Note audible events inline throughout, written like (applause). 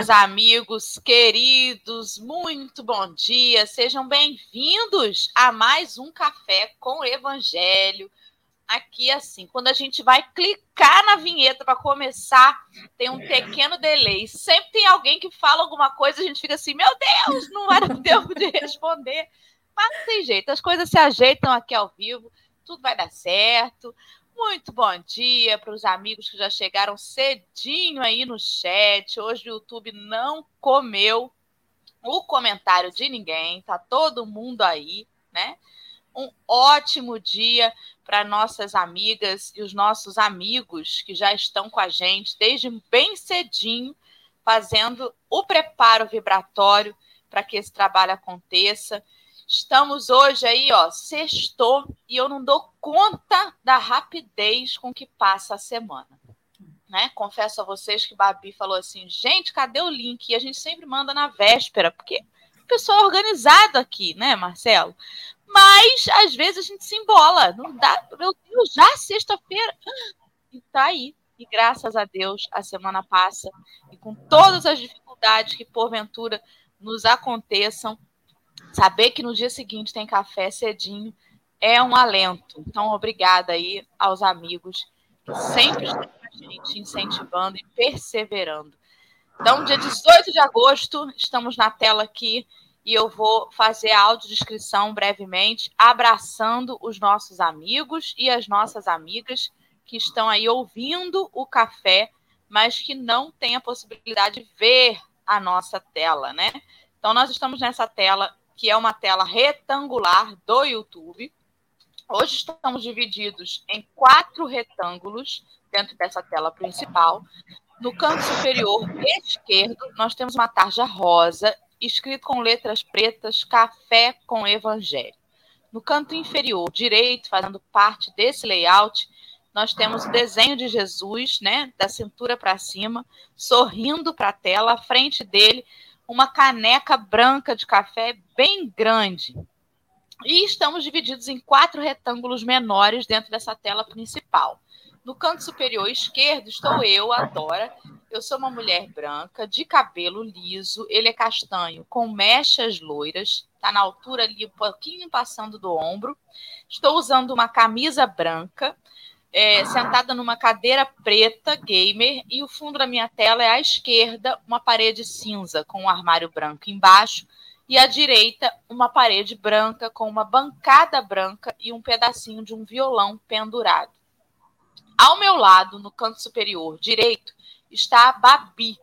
Meus amigos queridos, muito bom dia. Sejam bem-vindos a mais um Café com Evangelho. Aqui, assim, quando a gente vai clicar na vinheta para começar, tem um pequeno delay. Sempre tem alguém que fala alguma coisa, a gente fica assim: meu Deus, não dar tempo de responder. Mas não tem jeito, as coisas se ajeitam aqui ao vivo, tudo vai dar certo. Muito bom dia para os amigos que já chegaram cedinho aí no chat. Hoje o YouTube não comeu o comentário de ninguém, tá todo mundo aí, né? Um ótimo dia para nossas amigas e os nossos amigos que já estão com a gente desde bem cedinho, fazendo o preparo vibratório para que esse trabalho aconteça. Estamos hoje aí, ó, sextou, e eu não dou conta da rapidez com que passa a semana. Né? Confesso a vocês que Babi falou assim, gente, cadê o link? E a gente sempre manda na véspera, porque o pessoal é organizado aqui, né, Marcelo? Mas às vezes a gente se embola. Não dá, meu Deus, já sexta-feira. E tá aí. E graças a Deus a semana passa. E com todas as dificuldades que porventura nos aconteçam, saber que no dia seguinte tem café cedinho é um alento. Então, obrigada aí aos amigos que sempre estão com a gente, incentivando e perseverando. Então, dia 18 de agosto, estamos na tela aqui e eu vou fazer a audiodescrição brevemente, abraçando os nossos amigos e as nossas amigas que estão aí ouvindo o café, mas que não têm a possibilidade de ver a nossa tela, né? Então, nós estamos nessa tela que é uma tela retangular do YouTube. Hoje estamos divididos em quatro retângulos dentro dessa tela principal. No canto superior esquerdo, nós temos uma tarja rosa, escrito com letras pretas, café com evangelho. No canto inferior direito, fazendo parte desse layout, nós temos o desenho de Jesus, né, da cintura para cima, sorrindo para a tela, à frente dele uma caneca branca de café bem grande. E estamos divididos em quatro retângulos menores dentro dessa tela principal. No canto superior esquerdo estou eu, a Dora. Eu sou uma mulher branca, de cabelo liso, ele é castanho, com mechas loiras, está na altura ali, um pouquinho passando do ombro. Estou usando uma camisa branca, é, sentada numa cadeira preta gamer e o fundo da minha tela é à esquerda uma parede cinza com um armário branco embaixo e à direita uma parede branca com uma bancada branca e um pedacinho de um violão pendurado. Ao meu lado, no canto superior direito, está a Babi.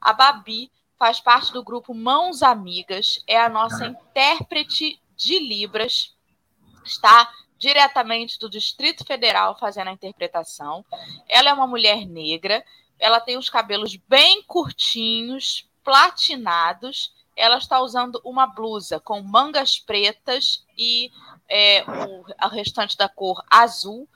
A Babi faz parte do grupo Mãos Amigas, é a nossa intérprete de Libras, está diretamente do Distrito Federal fazendo a interpretação. Ela é uma mulher negra, ela tem os cabelos bem curtinhos, platinados. Ela está usando uma blusa com mangas pretas e é, o, o restante da cor azul.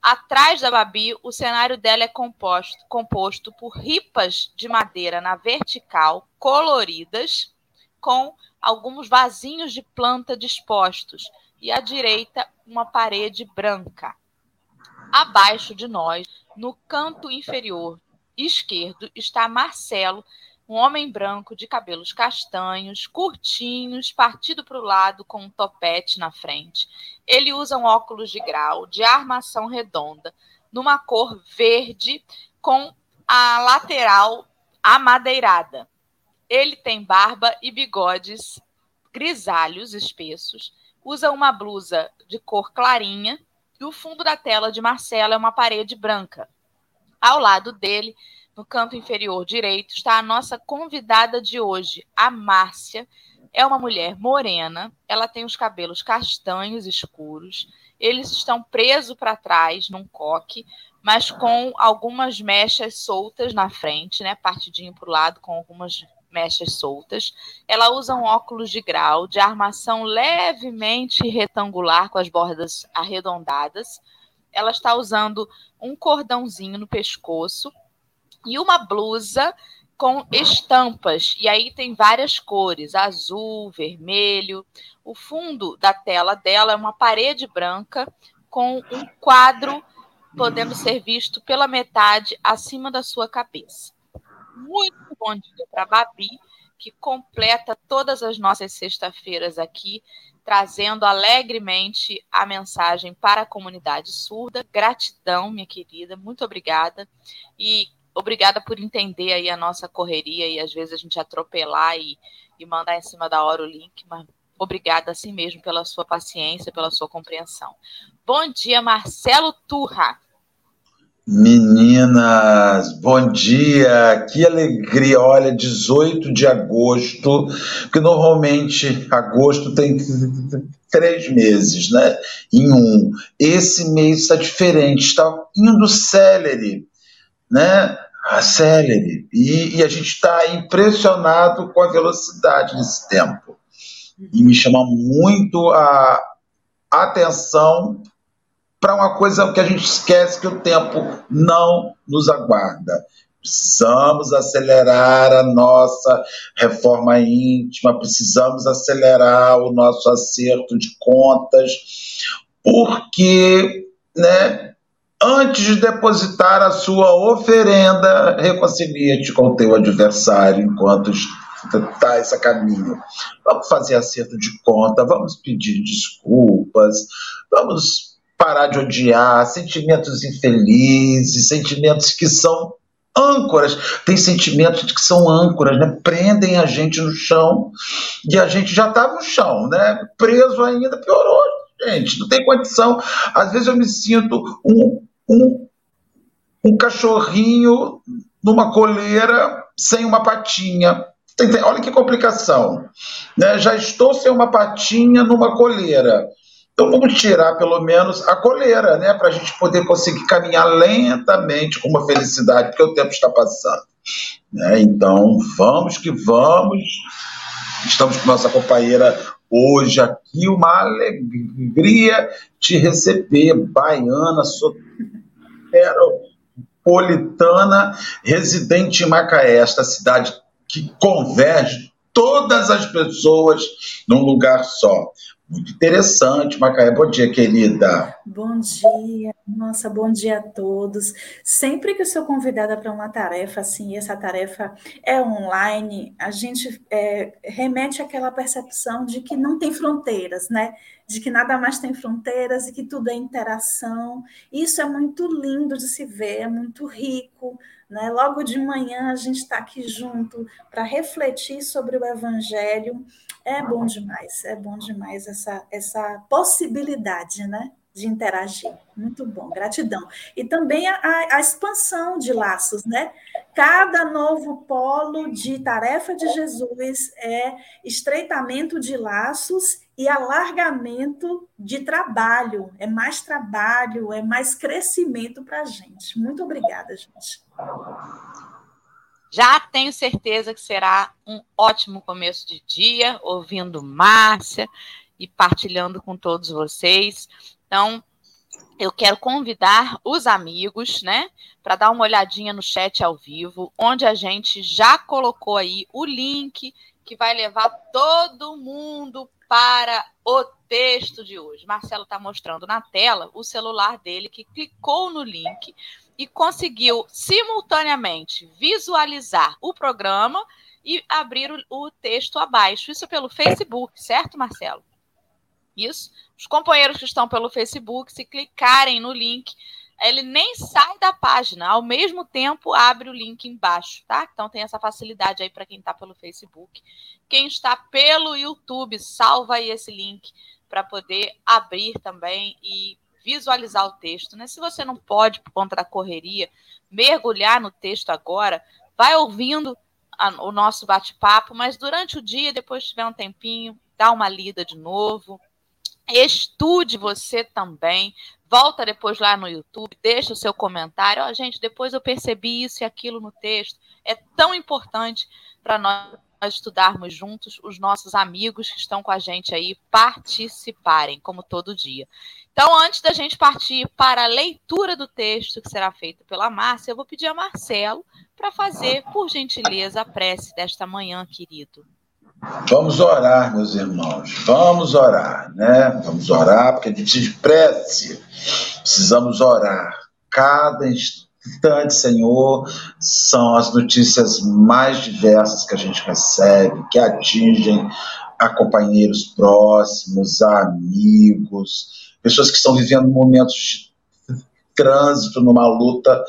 Atrás da Babi, o cenário dela é composto, composto por ripas de madeira na vertical, coloridas, com alguns vasinhos de planta dispostos e à direita uma parede branca. Abaixo de nós, no canto inferior esquerdo, está Marcelo, um homem branco de cabelos castanhos, curtinhos, partido para o lado com um topete na frente. Ele usa um óculos de grau de armação redonda, numa cor verde, com a lateral amadeirada. Ele tem barba e bigodes grisalhos espessos usa uma blusa de cor clarinha e o fundo da tela de Marcela é uma parede branca. Ao lado dele, no canto inferior direito, está a nossa convidada de hoje, a Márcia. É uma mulher morena, ela tem os cabelos castanhos escuros, eles estão presos para trás num coque, mas com algumas mechas soltas na frente, né? Partidinho para o lado, com algumas mechas soltas. Ela usa um óculos de grau de armação levemente retangular com as bordas arredondadas. Ela está usando um cordãozinho no pescoço e uma blusa com estampas. E aí tem várias cores: azul, vermelho. O fundo da tela dela é uma parede branca com um quadro podendo ser visto pela metade acima da sua cabeça. Muito bom dia para Babi, que completa todas as nossas sextas-feiras aqui, trazendo alegremente a mensagem para a comunidade surda. Gratidão, minha querida, muito obrigada. E obrigada por entender aí a nossa correria e às vezes a gente atropelar e, e mandar em cima da hora o link, mas obrigada assim mesmo pela sua paciência, pela sua compreensão. Bom dia, Marcelo Turra. Meninas, bom dia, que alegria! Olha, 18 de agosto, porque normalmente agosto tem três meses, né? Em um. Esse mês está diferente, está indo celery, né? A celery. E, e a gente está impressionado com a velocidade desse tempo. E me chama muito a atenção para uma coisa que a gente esquece que o tempo não nos aguarda. Precisamos acelerar a nossa reforma íntima, precisamos acelerar o nosso acerto de contas, porque, né, antes de depositar a sua oferenda, reconcilia-te com o teu adversário enquanto está esse caminho. Vamos fazer acerto de conta, vamos pedir desculpas, vamos parar de odiar, sentimentos infelizes, sentimentos que são âncoras. Tem sentimentos que são âncoras, né? Prendem a gente no chão e a gente já está no chão, né? Preso ainda, piorou, gente. Não tem condição. Às vezes eu me sinto um, um, um cachorrinho numa coleira sem uma patinha. Olha que complicação. Né? Já estou sem uma patinha numa coleira. Então vamos tirar pelo menos a coleira, né, para a gente poder conseguir caminhar lentamente com uma felicidade, porque o tempo está passando. Né? Então vamos que vamos. Estamos com nossa companheira hoje aqui, uma alegria te receber, baiana, soteropolitana, residente em Macaé, esta cidade que converge todas as pessoas num lugar só. Muito interessante, Macaé. Bom dia, querida. Bom dia, nossa, bom dia a todos. Sempre que eu sou convidada para uma tarefa, assim, essa tarefa é online, a gente é, remete àquela percepção de que não tem fronteiras, né? De que nada mais tem fronteiras e que tudo é interação. Isso é muito lindo de se ver, é muito rico. Né? Logo de manhã a gente está aqui junto para refletir sobre o Evangelho. É bom demais, é bom demais essa, essa possibilidade, né? de interagir. Muito bom, gratidão. E também a, a, expansão de laços, né? Cada novo polo de tarefa de Jesus é estreitamento de laços e alargamento de trabalho. É mais trabalho, é mais crescimento para a gente. Muito obrigada, gente. Já tenho certeza que será um ótimo começo de dia, ouvindo Márcia e partilhando com todos vocês. Então, eu quero convidar os amigos, né, para dar uma olhadinha no chat ao vivo, onde a gente já colocou aí o link que vai levar todo mundo para o texto de hoje. Marcelo está mostrando na tela o celular dele que clicou no link e conseguiu simultaneamente visualizar o programa e abrir o, o texto abaixo. Isso pelo Facebook, certo, Marcelo? Isso. Os companheiros que estão pelo Facebook, se clicarem no link, ele nem sai da página, ao mesmo tempo abre o link embaixo, tá? Então tem essa facilidade aí para quem está pelo Facebook. Quem está pelo YouTube, salva aí esse link para poder abrir também e visualizar o texto, né? Se você não pode, por conta da correria, mergulhar no texto agora, vai ouvindo a, o nosso bate-papo, mas durante o dia, depois tiver um tempinho, dá uma lida de novo, Estude você também. Volta depois lá no YouTube, deixa o seu comentário. oh, gente, depois eu percebi isso e aquilo no texto. É tão importante para nós estudarmos juntos, os nossos amigos que estão com a gente aí participarem, como todo dia. Então, antes da gente partir para a leitura do texto que será feito pela Márcia, eu vou pedir a Marcelo para fazer, por gentileza, a prece desta manhã, querido. Vamos orar, meus irmãos. Vamos orar, né? Vamos orar, porque a gente precisa de prece. Precisamos orar. Cada instante Senhor, são as notícias mais diversas que a gente recebe, que atingem a companheiros próximos, a amigos, pessoas que estão vivendo momentos de trânsito numa luta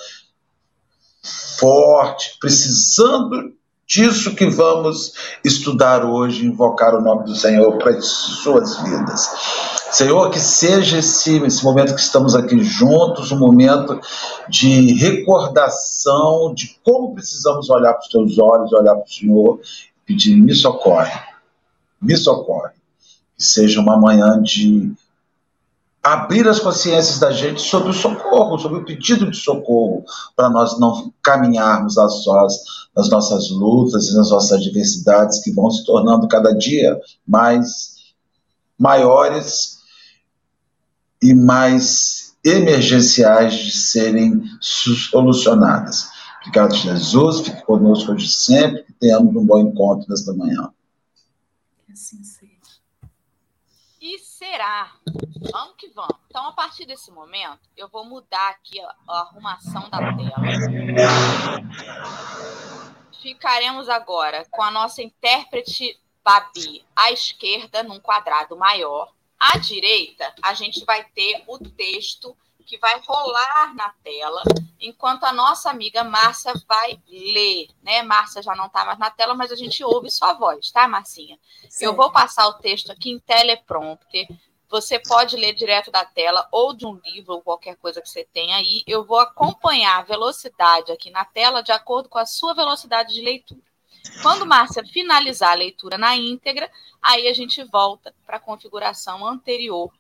forte, precisando disso que vamos estudar hoje, invocar o nome do Senhor para as suas vidas. Senhor, que seja esse, esse momento que estamos aqui juntos, um momento de recordação de como precisamos olhar para os teus olhos, olhar para o Senhor e pedir: me socorre, me socorre. Que seja uma manhã de abrir as consciências da gente sobre o socorro, sobre o pedido de socorro, para nós não caminharmos a sós nas nossas lutas e nas nossas adversidades que vão se tornando cada dia mais maiores e mais emergenciais de serem solucionadas. Obrigado, Jesus. Fique conosco hoje sempre. Tenhamos um bom encontro nesta manhã. Assim seja. E será. Vamos que vamos. Então, a partir desse momento, eu vou mudar aqui a, a arrumação da tela. Ficaremos agora com a nossa intérprete Babi à esquerda, num quadrado maior à direita, a gente vai ter o texto que vai rolar na tela, enquanto a nossa amiga Márcia vai ler, né? Márcia já não está mais na tela, mas a gente ouve sua voz, tá, Marcinha? Sim. Eu vou passar o texto aqui em teleprompter. Você pode ler direto da tela ou de um livro ou qualquer coisa que você tenha aí. Eu vou acompanhar a velocidade aqui na tela de acordo com a sua velocidade de leitura. Quando Márcia finalizar a leitura na íntegra, aí a gente volta para a configuração anterior,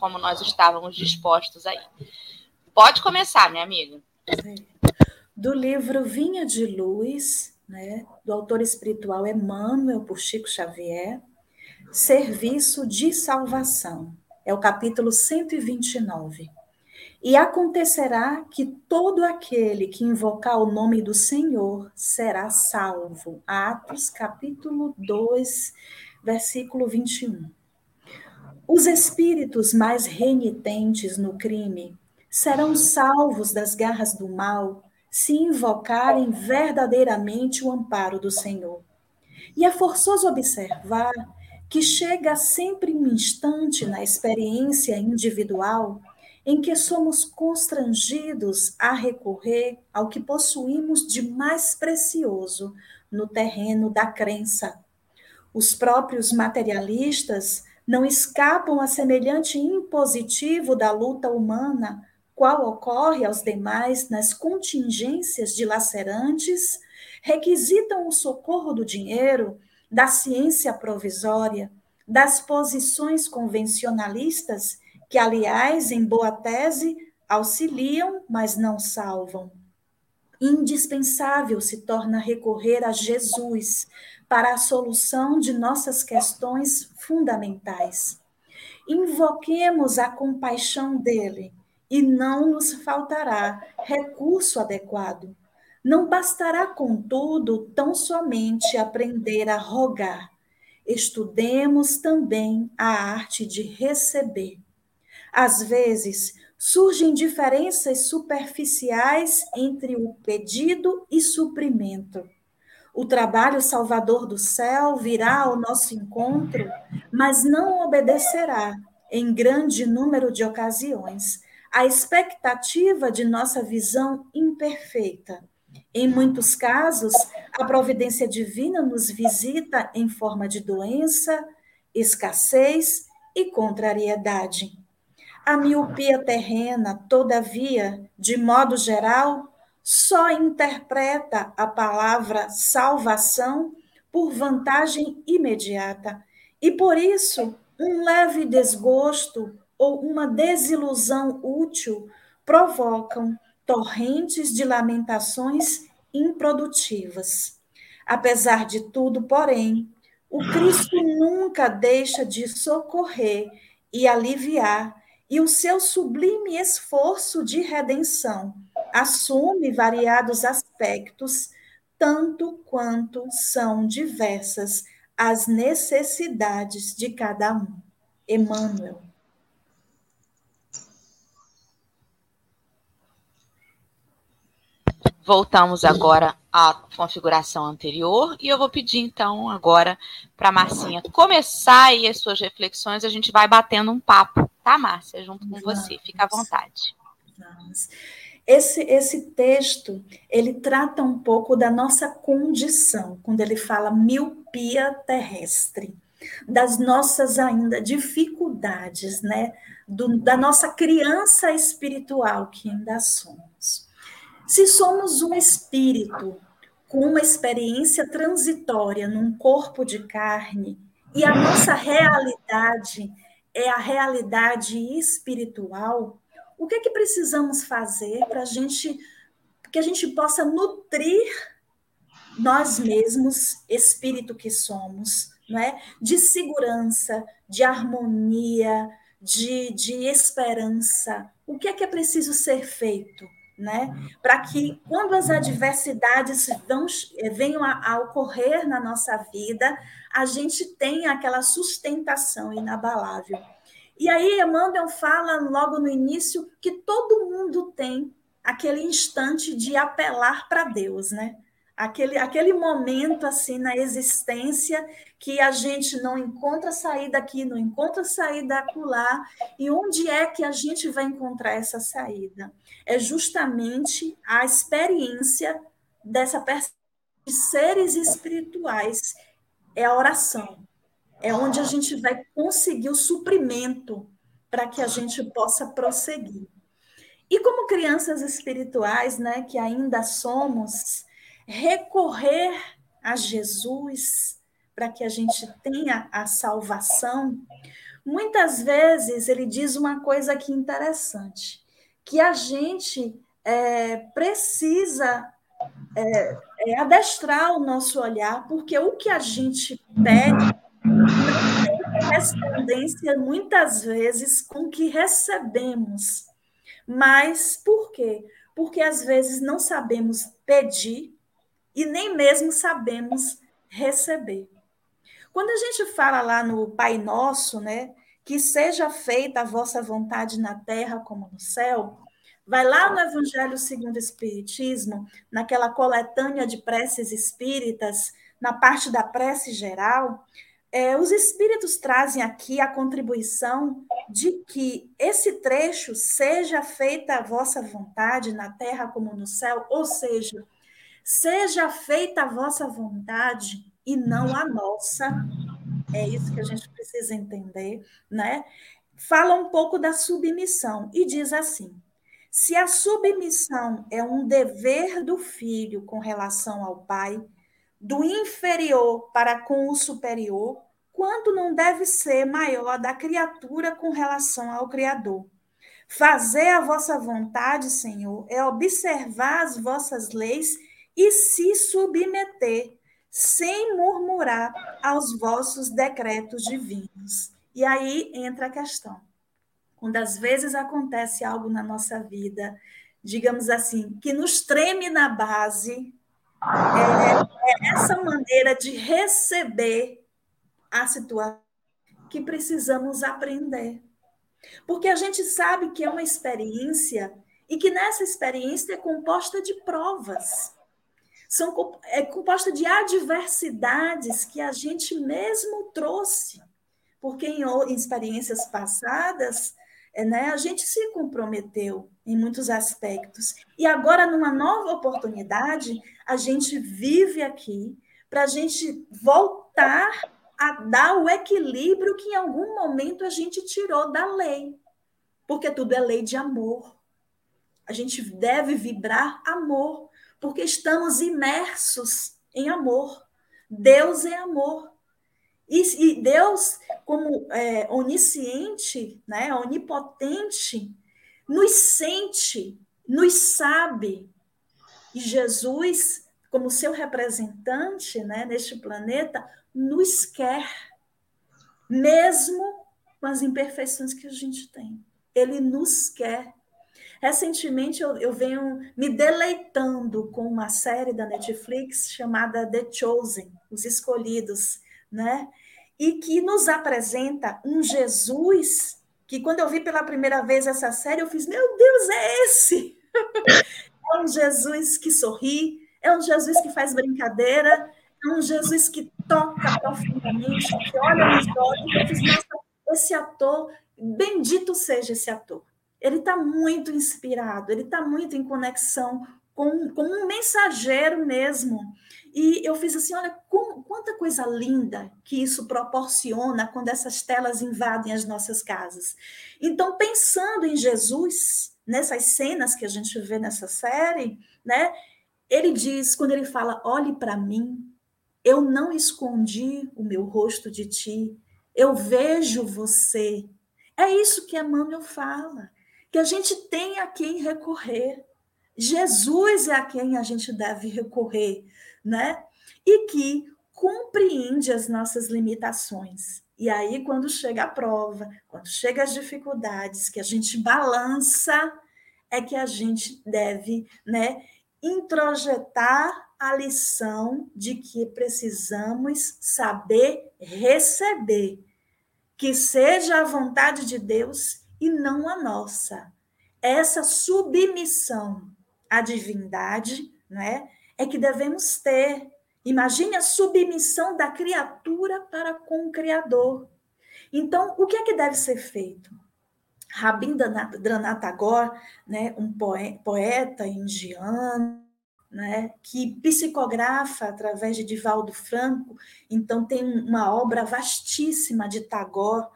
como nós estávamos dispostos aí. Pode começar, minha amiga. Do livro Vinha de Luz, né, do autor espiritual Emmanuel, por Chico Xavier, Serviço de Salvação. É o capítulo 129. E acontecerá que todo aquele que invocar o nome do Senhor será salvo. Atos, capítulo 2, versículo 21. Os espíritos mais renitentes no crime serão salvos das garras do mal se invocarem verdadeiramente o amparo do Senhor. E é forçoso observar que chega sempre um instante na experiência individual em que somos constrangidos a recorrer ao que possuímos de mais precioso no terreno da crença. Os próprios materialistas não escapam a semelhante impositivo da luta humana, qual ocorre aos demais nas contingências dilacerantes, requisitam o socorro do dinheiro, da ciência provisória, das posições convencionalistas que, aliás, em boa tese, auxiliam, mas não salvam. Indispensável se torna recorrer a Jesus para a solução de nossas questões fundamentais. Invoquemos a compaixão dele e não nos faltará recurso adequado. Não bastará, contudo, tão somente aprender a rogar. Estudemos também a arte de receber às vezes, surgem diferenças superficiais entre o pedido e suprimento. O trabalho salvador do céu virá ao nosso encontro, mas não obedecerá, em grande número de ocasiões, à expectativa de nossa visão imperfeita. Em muitos casos, a providência divina nos visita em forma de doença, escassez e contrariedade. A miopia terrena, todavia, de modo geral, só interpreta a palavra salvação por vantagem imediata. E por isso, um leve desgosto ou uma desilusão útil provocam torrentes de lamentações improdutivas. Apesar de tudo, porém, o Cristo nunca deixa de socorrer e aliviar e o seu sublime esforço de redenção assume variados aspectos, tanto quanto são diversas as necessidades de cada um. Emmanuel. Voltamos agora à configuração anterior e eu vou pedir então agora para Marcinha começar aí as suas reflexões, a gente vai batendo um papo, tá, Márcia, junto com você. Fica à vontade. Vamos. Esse, esse texto, ele trata um pouco da nossa condição, quando ele fala miopia terrestre, das nossas ainda dificuldades, né? Do, da nossa criança espiritual que ainda somos. Se somos um espírito com uma experiência transitória num corpo de carne, e a nossa realidade é a realidade espiritual, o que é que precisamos fazer para a gente que a gente possa nutrir nós mesmos, espírito que somos, não é? de segurança, de harmonia, de, de esperança. O que é que é preciso ser feito? Né? Para que, quando as adversidades vão, eh, venham a, a ocorrer na nossa vida, a gente tenha aquela sustentação inabalável. E aí Emmanuel fala logo no início que todo mundo tem aquele instante de apelar para Deus, né? Aquele, aquele momento assim na existência que a gente não encontra saída aqui, não encontra saída acolá, e onde é que a gente vai encontrar essa saída? É justamente a experiência dessa de seres espirituais, é a oração é onde a gente vai conseguir o suprimento para que a gente possa prosseguir. E como crianças espirituais, né, que ainda somos, recorrer a Jesus para que a gente tenha a salvação, muitas vezes ele diz uma coisa aqui interessante, que a gente é, precisa é, é, adestrar o nosso olhar, porque o que a gente pede não tem correspondência muitas vezes com o que recebemos. Mas por quê? Porque às vezes não sabemos pedir e nem mesmo sabemos receber. Quando a gente fala lá no Pai Nosso, né, que seja feita a vossa vontade na terra como no céu, vai lá no Evangelho segundo o Espiritismo, naquela coletânea de preces espíritas, na parte da prece geral, é, os espíritos trazem aqui a contribuição de que esse trecho seja feita a vossa vontade na terra como no céu, ou seja, seja feita a vossa vontade e não a nossa. É isso que a gente precisa entender, né? Fala um pouco da submissão e diz assim: se a submissão é um dever do filho com relação ao pai, do inferior para com o superior, quanto não deve ser maior da criatura com relação ao Criador. Fazer a vossa vontade, Senhor, é observar as vossas leis e se submeter, sem murmurar, aos vossos decretos divinos. E aí entra a questão. Quando às vezes acontece algo na nossa vida, digamos assim, que nos treme na base, é, é essa maneira de receber a situação que precisamos aprender. Porque a gente sabe que é uma experiência e que nessa experiência é composta de provas. São, é composta de adversidades que a gente mesmo trouxe. Porque em, em experiências passadas, né, a gente se comprometeu em muitos aspectos. E agora, numa nova oportunidade, a gente vive aqui para a gente voltar a dar o equilíbrio que em algum momento a gente tirou da lei. Porque tudo é lei de amor. A gente deve vibrar amor, porque estamos imersos em amor. Deus é amor. E, e Deus, como é, onisciente, né, onipotente, nos sente, nos sabe. E Jesus, como seu representante né, neste planeta, nos quer, mesmo com as imperfeições que a gente tem. Ele nos quer. Recentemente eu, eu venho me deleitando com uma série da Netflix chamada The Chosen, Os Escolhidos, né? E que nos apresenta um Jesus que quando eu vi pela primeira vez essa série, eu fiz, meu Deus, é esse! (laughs) é um Jesus que sorri, é um Jesus que faz brincadeira, é um Jesus que toca profundamente, que olha nos olhos. Eu fiz, nossa, esse ator, bendito seja esse ator. Ele está muito inspirado, ele está muito em conexão com, com um mensageiro mesmo. E eu fiz assim: olha, com, quanta coisa linda que isso proporciona quando essas telas invadem as nossas casas. Então, pensando em Jesus, nessas cenas que a gente vê nessa série, né? Ele diz, quando ele fala: olhe para mim, eu não escondi o meu rosto de ti, eu vejo você. É isso que Emmanuel fala, que a gente tem a quem recorrer. Jesus é a quem a gente deve recorrer, né? E que compreende as nossas limitações. E aí, quando chega a prova, quando chega as dificuldades, que a gente balança, é que a gente deve, né, introjetar a lição de que precisamos saber receber, que seja a vontade de Deus e não a nossa. Essa submissão à divindade, né, é que devemos ter. Imagine a submissão da criatura para com o Criador. Então, o que é que deve ser feito? Rabindranath Tagore, né, um poeta indiano, né, que psicografa através de Divaldo Franco, então tem uma obra vastíssima de Tagore,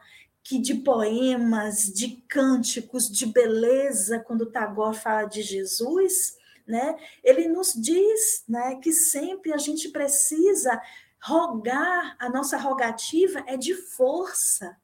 que de poemas, de cânticos, de beleza, quando Tagore fala de Jesus, né, ele nos diz né, que sempre a gente precisa rogar, a nossa rogativa é de força.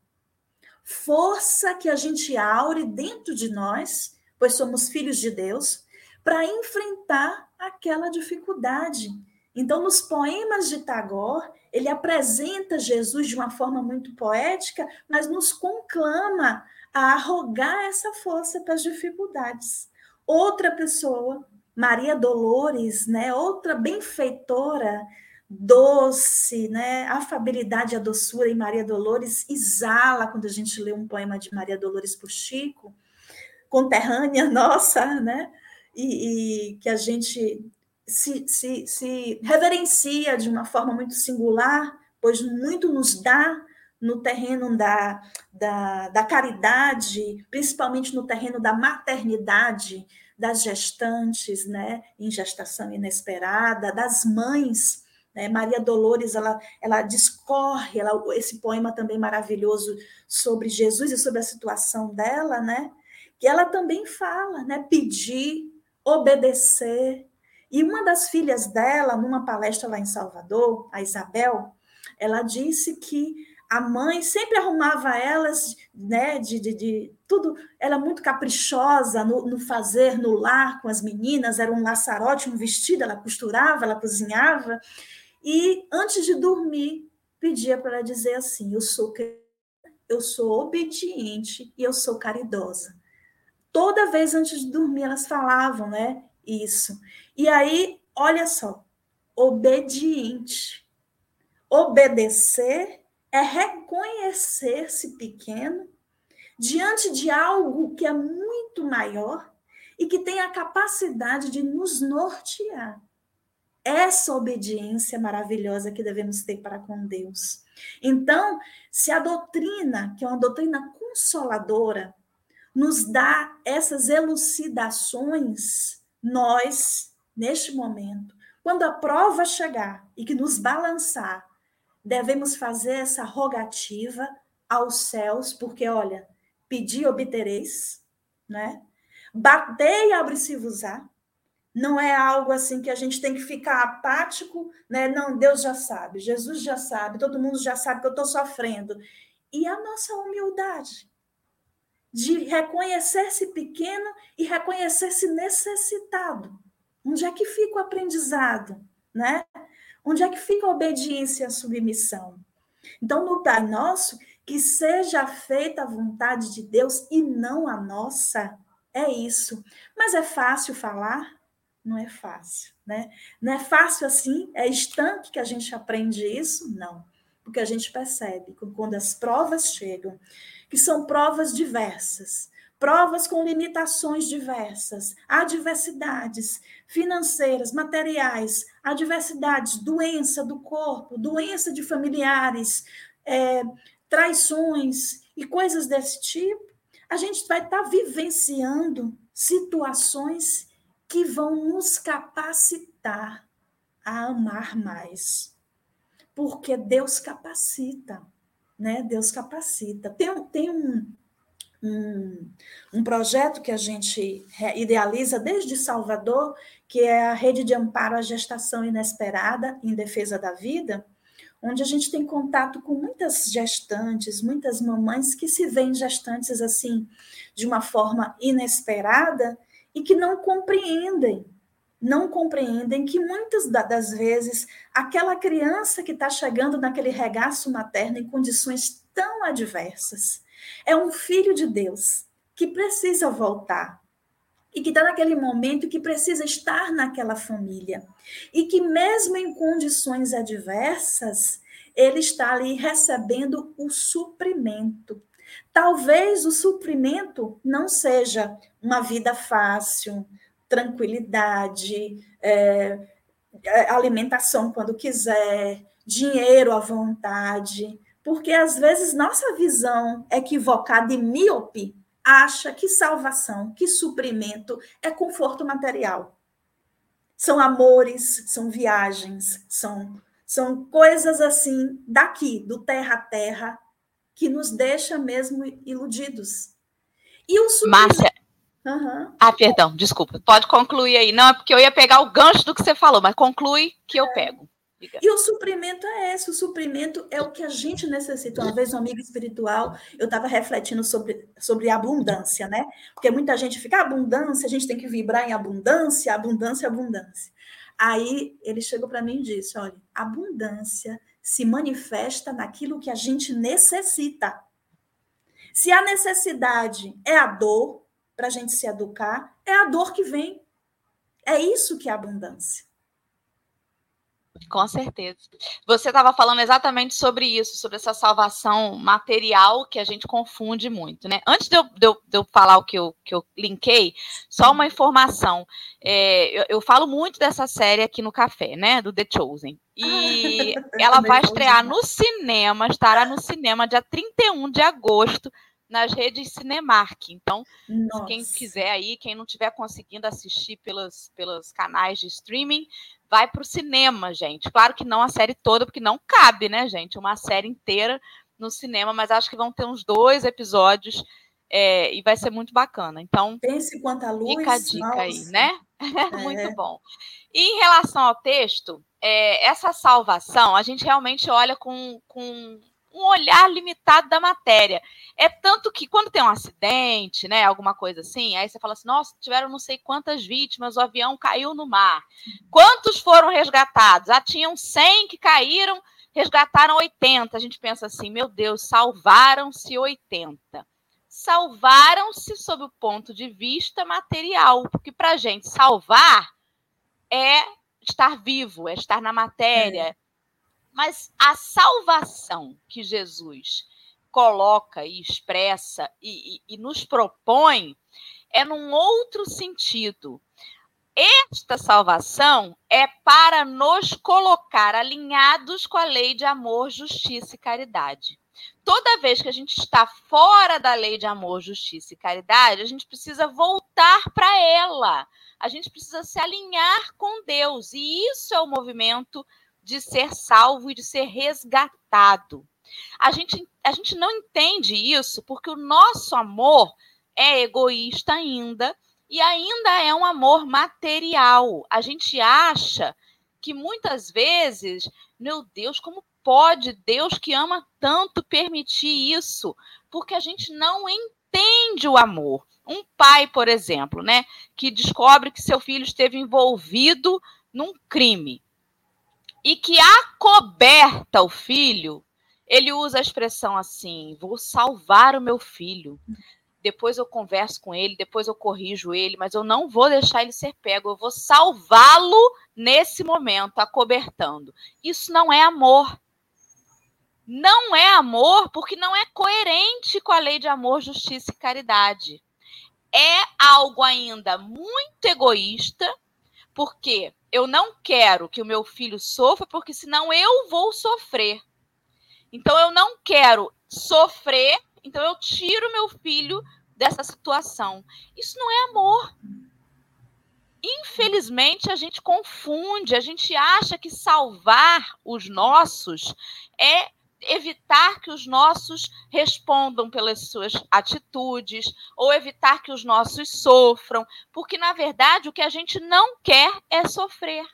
Força que a gente aure dentro de nós, pois somos filhos de Deus, para enfrentar aquela dificuldade. Então, nos poemas de Tagore, ele apresenta Jesus de uma forma muito poética, mas nos conclama a arrogar essa força para as dificuldades. Outra pessoa, Maria Dolores, né, outra benfeitora, doce, né, afabilidade e a doçura em Maria Dolores exala quando a gente lê um poema de Maria Dolores por Chico, conterrânea (laughs) nossa, né? e, e que a gente se, se, se reverencia de uma forma muito singular, pois muito nos dá no terreno da, da, da, caridade, principalmente no terreno da maternidade, das gestantes, né, em gestação inesperada, das mães. Né? Maria Dolores, ela, ela discorre, ela, esse poema também maravilhoso sobre Jesus e sobre a situação dela, né? que ela também fala, né? pedir, obedecer. E uma das filhas dela, numa palestra lá em Salvador, a Isabel, ela disse que a mãe sempre arrumava elas, né, de, de, de tudo, ela muito caprichosa no, no, fazer, no lar com as meninas, era um laçarote, um vestido, ela costurava, ela cozinhava, e antes de dormir, pedia para ela dizer assim, eu sou, eu sou obediente e eu sou caridosa. Toda vez antes de dormir, elas falavam, né? Isso. E aí, olha só, obediente. Obedecer é reconhecer-se pequeno diante de algo que é muito maior e que tem a capacidade de nos nortear. Essa obediência maravilhosa que devemos ter para com Deus. Então, se a doutrina, que é uma doutrina consoladora, nos dá essas elucidações, nós, neste momento, quando a prova chegar e que nos balançar, devemos fazer essa rogativa aos céus, porque, olha, pedi obtereis, né? Batei abre-se-vos-á. Não é algo assim que a gente tem que ficar apático, né? Não, Deus já sabe, Jesus já sabe, todo mundo já sabe que eu estou sofrendo. E a nossa humildade, de reconhecer-se pequeno e reconhecer-se necessitado. Onde é que fica o aprendizado, né? Onde é que fica a obediência e a submissão? Então, no Pai Nosso, que seja feita a vontade de Deus e não a nossa. É isso. Mas é fácil falar? Não é fácil, né? Não é fácil assim? É estanque que a gente aprende isso? Não. Porque a gente percebe quando as provas chegam, que são provas diversas, provas com limitações diversas, adversidades financeiras, materiais, adversidades, doença do corpo, doença de familiares, é, traições e coisas desse tipo, a gente vai estar tá vivenciando situações que vão nos capacitar a amar mais. Porque Deus capacita, né? Deus capacita. Tem, tem um, um, um projeto que a gente idealiza desde Salvador, que é a Rede de Amparo à Gestação Inesperada em Defesa da Vida, onde a gente tem contato com muitas gestantes, muitas mamães que se veem gestantes assim de uma forma inesperada e que não compreendem, não compreendem que muitas das vezes aquela criança que está chegando naquele regaço materno em condições tão adversas é um filho de Deus que precisa voltar e que está naquele momento que precisa estar naquela família. E que, mesmo em condições adversas, ele está ali recebendo o suprimento. Talvez o suprimento não seja uma vida fácil, tranquilidade, é, é alimentação quando quiser, dinheiro à vontade, porque às vezes nossa visão equivocada e míope acha que salvação, que suprimento é conforto material. São amores, são viagens, são, são coisas assim daqui, do terra a terra, que nos deixa mesmo iludidos. E o suprimento... Márcia, Uhum. Ah, perdão, desculpa. Pode concluir aí. Não, é porque eu ia pegar o gancho do que você falou, mas conclui que eu é. pego. E o suprimento é esse, o suprimento é o que a gente necessita. Uma vez, um amigo espiritual, eu estava refletindo sobre, sobre abundância, né? Porque muita gente fica, ah, abundância, a gente tem que vibrar em abundância, abundância, abundância. Aí ele chegou para mim e disse: olha, abundância se manifesta naquilo que a gente necessita. Se a necessidade é a dor, para a gente se educar, é a dor que vem. É isso que é abundância. Com certeza. Você estava falando exatamente sobre isso, sobre essa salvação material que a gente confunde muito, né? Antes de eu, de eu, de eu falar o que eu, que eu linkei, só uma informação. É, eu, eu, falo muito dessa série aqui no café, né? Do The Chosen. E (laughs) ela vai estrear no cinema, estará no cinema dia 31 de agosto nas redes Cinemark. Então, Nossa. quem quiser aí, quem não estiver conseguindo assistir pelos, pelos canais de streaming, vai para o cinema, gente. Claro que não a série toda, porque não cabe, né, gente? Uma série inteira no cinema, mas acho que vão ter uns dois episódios é, e vai ser muito bacana. Então, pense quanta luz. Fica a dica nossa. aí, né? (laughs) É. muito bom. E em relação ao texto, é, essa salvação, a gente realmente olha com, com um olhar limitado da matéria. É tanto que quando tem um acidente, né, alguma coisa assim, aí você fala assim: nossa, tiveram não sei quantas vítimas, o avião caiu no mar. Quantos foram resgatados? Ah, tinham 100 que caíram, resgataram 80. A gente pensa assim: meu Deus, salvaram-se 80. Salvaram-se sob o ponto de vista material, porque para gente salvar é estar vivo, é estar na matéria, mas a salvação que Jesus coloca e expressa e, e, e nos propõe é num outro sentido. Esta salvação é para nos colocar alinhados com a lei de amor, justiça e caridade. Toda vez que a gente está fora da lei de amor, justiça e caridade, a gente precisa voltar para ela. A gente precisa se alinhar com Deus. E isso é o movimento de ser salvo e de ser resgatado. A gente, a gente não entende isso porque o nosso amor é egoísta ainda e ainda é um amor material. A gente acha que muitas vezes, meu Deus, como pode Deus que ama tanto permitir isso? Porque a gente não entende o amor. Um pai, por exemplo, né, que descobre que seu filho esteve envolvido num crime e que acoberta o filho, ele usa a expressão assim: vou salvar o meu filho. Depois eu converso com ele, depois eu corrijo ele, mas eu não vou deixar ele ser pego, eu vou salvá-lo nesse momento, acobertando. Isso não é amor. Não é amor porque não é coerente com a lei de amor, justiça e caridade. é algo ainda muito egoísta, porque eu não quero que o meu filho sofra, porque senão eu vou sofrer. Então eu não quero sofrer, então eu tiro meu filho dessa situação. Isso não é amor. Infelizmente a gente confunde, a gente acha que salvar os nossos é evitar que os nossos respondam pelas suas atitudes ou evitar que os nossos sofram, porque na verdade o que a gente não quer é sofrer.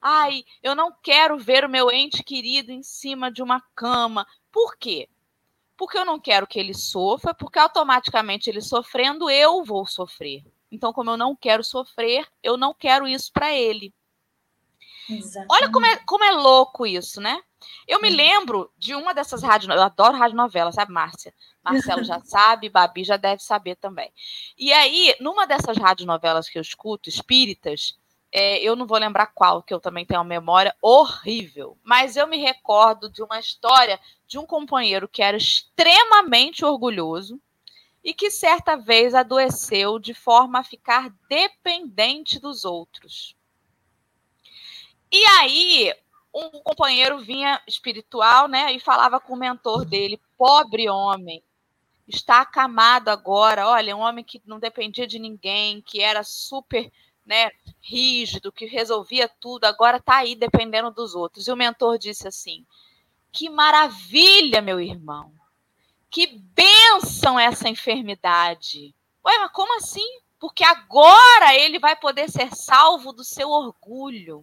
Ai, eu não quero ver o meu ente querido em cima de uma cama. Por quê? Porque eu não quero que ele sofra, porque automaticamente ele sofrendo, eu vou sofrer. Então, como eu não quero sofrer, eu não quero isso para ele. Exatamente. Olha como é, como é louco isso, né? Eu me lembro de uma dessas rádios, eu adoro rádio novela, sabe, Márcia? Marcelo já sabe, Babi já deve saber também. E aí, numa dessas radionovelas que eu escuto, espíritas, é, eu não vou lembrar qual, que eu também tenho uma memória horrível, mas eu me recordo de uma história de um companheiro que era extremamente orgulhoso e que certa vez adoeceu de forma a ficar dependente dos outros. E aí, um companheiro vinha espiritual, né, e falava com o mentor dele: pobre homem, está acamado agora. Olha, um homem que não dependia de ninguém, que era super né, rígido, que resolvia tudo, agora está aí dependendo dos outros. E o mentor disse assim: Que maravilha, meu irmão! Que bênção essa enfermidade! Ué, mas como assim? Porque agora ele vai poder ser salvo do seu orgulho.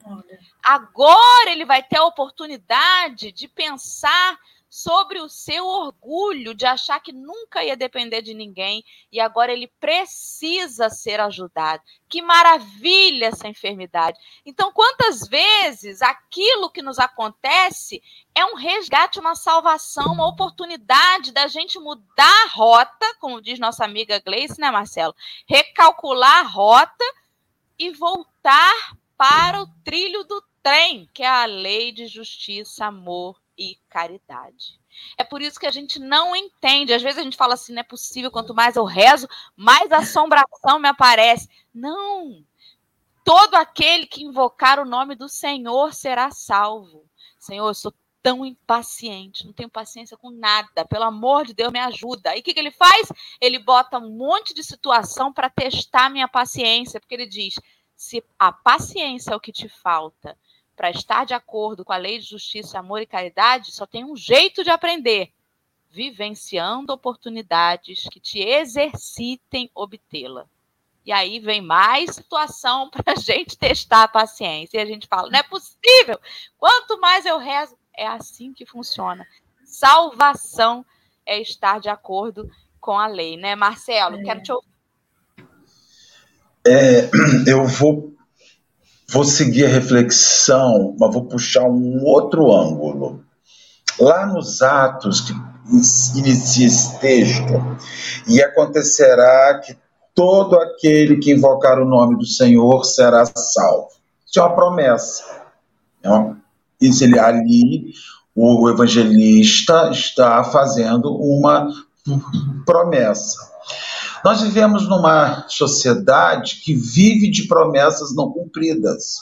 Agora ele vai ter a oportunidade de pensar sobre o seu orgulho de achar que nunca ia depender de ninguém e agora ele precisa ser ajudado. Que maravilha essa enfermidade. Então, quantas vezes aquilo que nos acontece é um resgate, uma salvação, uma oportunidade da gente mudar a rota, como diz nossa amiga Gleice, né, Marcelo? Recalcular a rota e voltar para o trilho do trem, que é a lei de justiça, amor e caridade. É por isso que a gente não entende. Às vezes a gente fala assim, não é possível, quanto mais eu rezo, mais assombração me aparece. Não! Todo aquele que invocar o nome do Senhor será salvo. Senhor, eu sou tão impaciente, não tenho paciência com nada. Pelo amor de Deus, me ajuda. E o que, que ele faz? Ele bota um monte de situação para testar minha paciência, porque ele diz: se a paciência é o que te falta, para estar de acordo com a lei de justiça, amor e caridade, só tem um jeito de aprender: vivenciando oportunidades que te exercitem obtê-la. E aí vem mais situação (laughs) para a gente testar a paciência. E a gente fala: não é possível. Quanto mais eu rezo, é assim que funciona. Salvação é estar de acordo com a lei, né, Marcelo? É. Quero te ouvir. É, (clears throat) eu vou vou seguir a reflexão, mas vou puxar um outro ângulo. Lá nos Atos, que inicia esse texto, e acontecerá que todo aquele que invocar o nome do Senhor será salvo. Isso é uma promessa. É isso ele, ali, o evangelista está fazendo uma promessa. Nós vivemos numa sociedade que vive de promessas não cumpridas.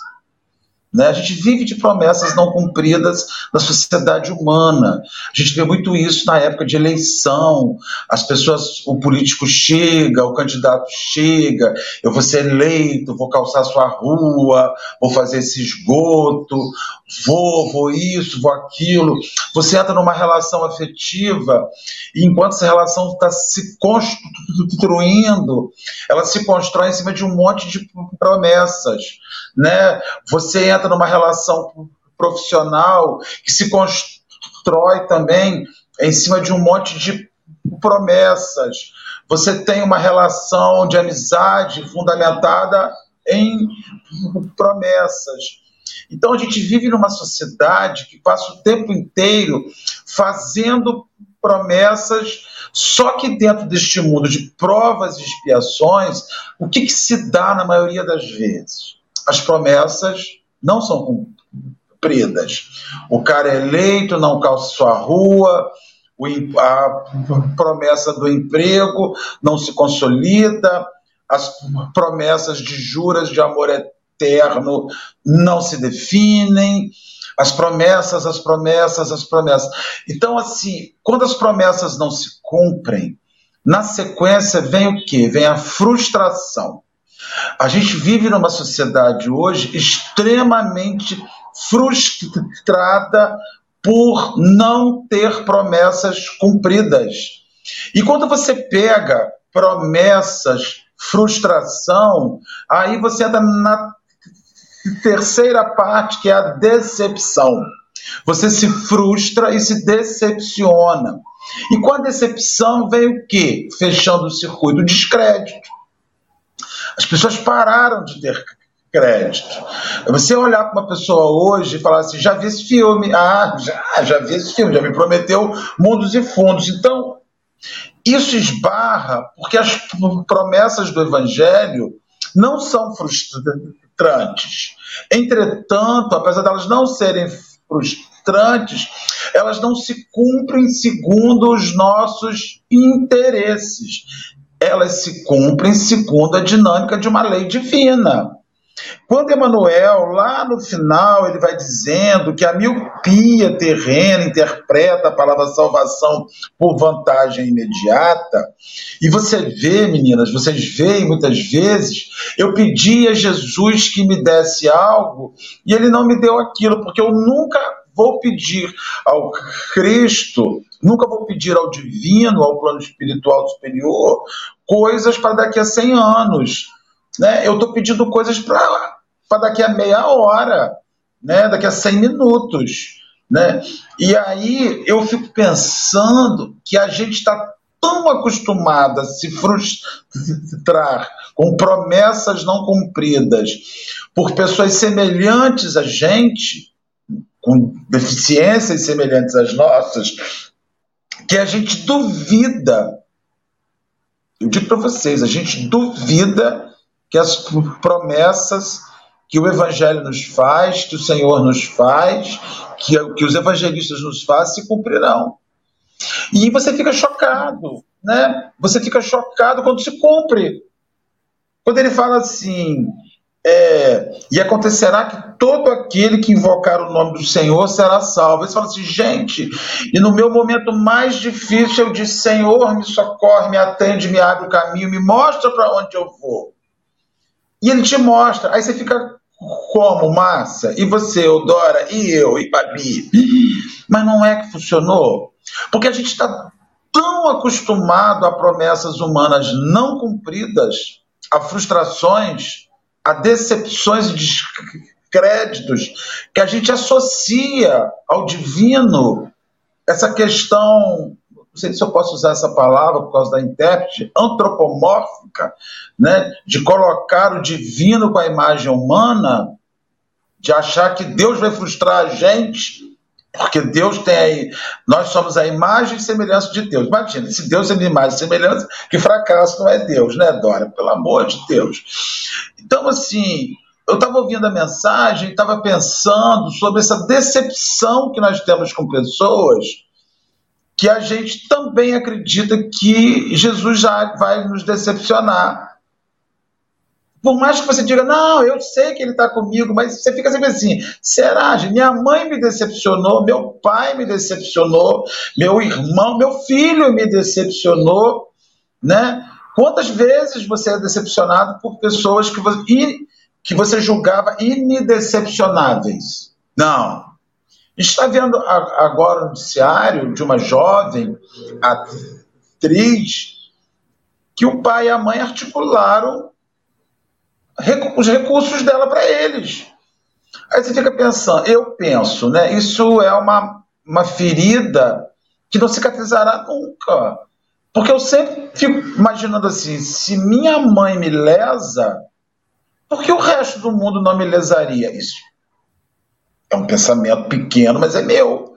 Né? A gente vive de promessas não cumpridas na sociedade humana. A gente vê muito isso na época de eleição. As pessoas, o político chega, o candidato chega, eu vou ser eleito, vou calçar sua rua, vou fazer esse esgoto, vou, vou isso, vou aquilo. Você entra numa relação afetiva e enquanto essa relação está se construindo, ela se constrói em cima de um monte de promessas. Né? Você entra numa relação profissional que se constrói também em cima de um monte de promessas. Você tem uma relação de amizade fundamentada em promessas. Então a gente vive numa sociedade que passa o tempo inteiro fazendo promessas, só que dentro deste mundo de provas e expiações, o que, que se dá na maioria das vezes? As promessas não são cumpridas. O cara é eleito, não calça sua rua, a promessa do emprego não se consolida, as promessas de juras de amor eterno não se definem, as promessas, as promessas, as promessas. Então, assim, quando as promessas não se cumprem, na sequência vem o quê? Vem a frustração. A gente vive numa sociedade hoje extremamente frustrada por não ter promessas cumpridas. E quando você pega promessas, frustração, aí você entra na terceira parte, que é a decepção. Você se frustra e se decepciona. E com a decepção vem o quê? Fechando o circuito, o descrédito. As pessoas pararam de ter crédito. Você olhar para uma pessoa hoje e falar assim: já vi esse filme, ah, já, já vi esse filme, já me prometeu mundos e fundos. Então, isso esbarra porque as promessas do evangelho não são frustrantes. Entretanto, apesar delas não serem frustrantes, elas não se cumprem segundo os nossos interesses. Elas se cumprem segundo a dinâmica de uma lei divina. Quando Emmanuel, lá no final, ele vai dizendo que a miopia terrena interpreta a palavra salvação por vantagem imediata, e você vê, meninas, vocês veem muitas vezes, eu pedi a Jesus que me desse algo e ele não me deu aquilo, porque eu nunca vou pedir ao Cristo, nunca vou pedir ao divino, ao plano espiritual superior, coisas para daqui a 100 anos né? Eu estou pedindo coisas para daqui a meia hora, né? daqui a 100 minutos. Né? E aí eu fico pensando que a gente está tão acostumado a se frustrar com promessas não cumpridas por pessoas semelhantes a gente, com deficiências semelhantes às nossas, que a gente duvida. Eu digo para vocês, a gente duvida que as promessas que o Evangelho nos faz, que o Senhor nos faz, que, que os evangelistas nos fazem, se cumprirão. E você fica chocado, né? Você fica chocado quando se cumpre. Quando ele fala assim, é, e acontecerá que todo aquele que invocar o nome do Senhor será salvo. Ele fala assim, gente, e no meu momento mais difícil eu disse, Senhor, me socorre, me atende, me abre o caminho, me mostra para onde eu vou. E ele te mostra. Aí você fica como, Márcia? E você, Eudora? E eu? E Babi? Mas não é que funcionou? Porque a gente está tão acostumado a promessas humanas não cumpridas, a frustrações, a decepções e descréditos, que a gente associa ao divino. Essa questão não sei se eu posso usar essa palavra por causa da intérprete, antropomórfica, né, de colocar o divino com a imagem humana, de achar que Deus vai frustrar a gente, porque Deus tem nós somos a imagem e semelhança de Deus. Imagina, se Deus é imagem e semelhança, que fracasso não é Deus, né, Dora? Pelo amor de Deus. Então, assim, eu estava ouvindo a mensagem, estava pensando sobre essa decepção que nós temos com pessoas que a gente também acredita que Jesus já vai nos decepcionar. Por mais que você diga, não, eu sei que ele está comigo, mas você fica sempre assim: será? Minha mãe me decepcionou, meu pai me decepcionou, meu irmão, meu filho me decepcionou, né? Quantas vezes você é decepcionado por pessoas que você, que você julgava indecepcionáveis? Não, está vendo agora o noticiário de uma jovem atriz que o pai e a mãe articularam os recursos dela para eles. Aí você fica pensando, eu penso, né? Isso é uma, uma ferida que não cicatrizará nunca. Porque eu sempre fico imaginando assim: se minha mãe me lesa, por que o resto do mundo não me lesaria? Isso é um pensamento pequeno, mas é meu.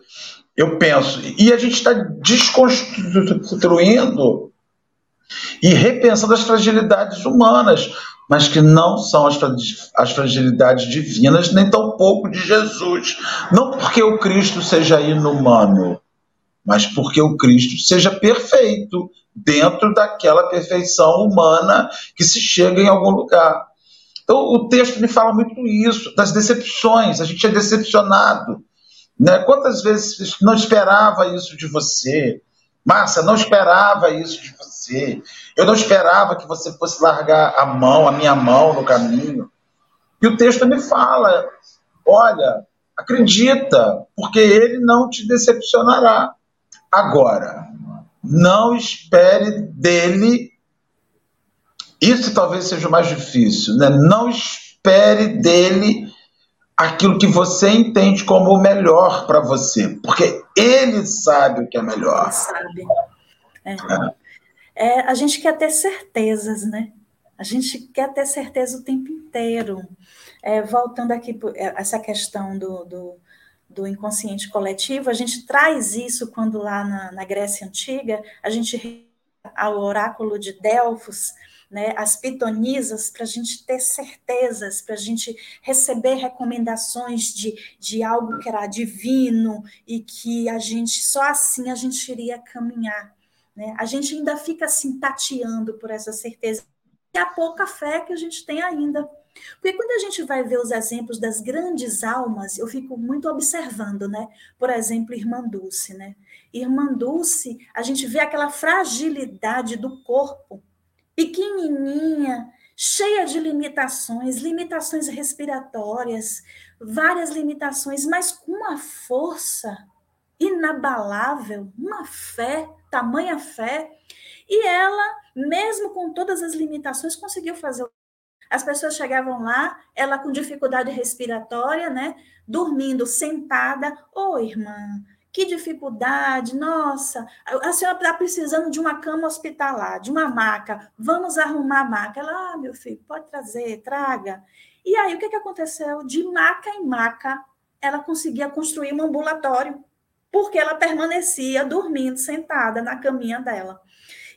Eu penso. E a gente está desconstruindo e repensando as fragilidades humanas, mas que não são as, fragilidades divinas, nem tampouco de Jesus. Não porque o Cristo seja inumano, mas porque o Cristo seja perfeito, dentro daquela perfeição humana que se chega em algum lugar. Então, o texto me fala muito isso, das decepções, a gente é decepcionado. Né? Quantas vezes não esperava isso de você? Márcia, não esperava isso de você. Eu não esperava que você fosse largar a mão, a minha mão no caminho. E o texto me fala: olha, acredita, porque ele não te decepcionará. Agora, não espere dele. Isso talvez seja o mais difícil, né? Não espere dele aquilo que você entende como o melhor para você, porque ele sabe o que é melhor. Ele sabe. É. É. é. a gente quer ter certezas, né? A gente quer ter certeza o tempo inteiro. É, voltando aqui por é, essa questão do, do, do, inconsciente coletivo, a gente traz isso quando lá na, na Grécia Antiga, a gente ao oráculo de Delfos, né, as pitonisas, para a gente ter certezas, para a gente receber recomendações de, de algo que era divino e que a gente, só assim a gente iria caminhar. Né? A gente ainda fica assim tateando por essa certeza. E a pouca fé que a gente tem ainda. Porque quando a gente vai ver os exemplos das grandes almas, eu fico muito observando, né? Por exemplo, Irmã Dulce, né? Irmã Dulce, a gente vê aquela fragilidade do corpo, pequenininha, cheia de limitações, limitações respiratórias, várias limitações, mas com uma força inabalável, uma fé, tamanha fé, e ela, mesmo com todas as limitações, conseguiu fazer. As pessoas chegavam lá, ela com dificuldade respiratória, né, dormindo sentada, ô oh, irmã, que dificuldade, nossa, a senhora está precisando de uma cama hospitalar, de uma maca, vamos arrumar a maca. Ela, ah, meu filho, pode trazer, traga. E aí, o que, que aconteceu? De maca em maca, ela conseguia construir um ambulatório, porque ela permanecia dormindo, sentada na caminha dela.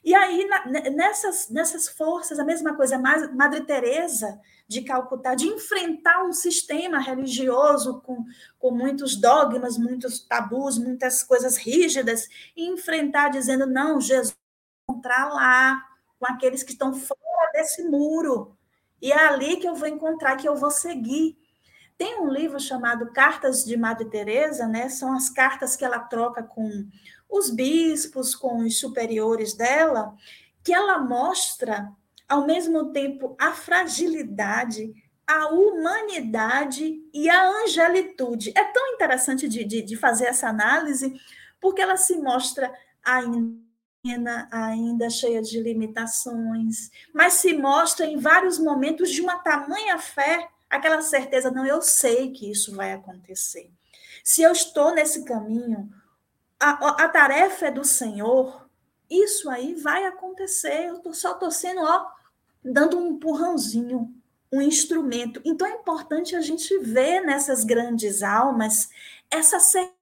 E aí, nessas, nessas forças, a mesma coisa, Madre Teresa de Calcutá, de enfrentar um sistema religioso com, com muitos dogmas, muitos tabus, muitas coisas rígidas, e enfrentar dizendo, não, Jesus encontrar lá, com aqueles que estão fora desse muro, e é ali que eu vou encontrar, que eu vou seguir. Tem um livro chamado Cartas de Madre Teresa, né? São as cartas que ela troca com os bispos, com os superiores dela, que ela mostra ao mesmo tempo a fragilidade, a humanidade e a angelitude. É tão interessante de, de, de fazer essa análise, porque ela se mostra ainda, ainda cheia de limitações, mas se mostra em vários momentos de uma tamanha fé, aquela certeza, não, eu sei que isso vai acontecer. Se eu estou nesse caminho, a, a tarefa é do Senhor, isso aí vai acontecer. Eu tô, só estou sendo ó, dando um empurrãozinho, um instrumento. Então é importante a gente ver nessas grandes almas essa certeza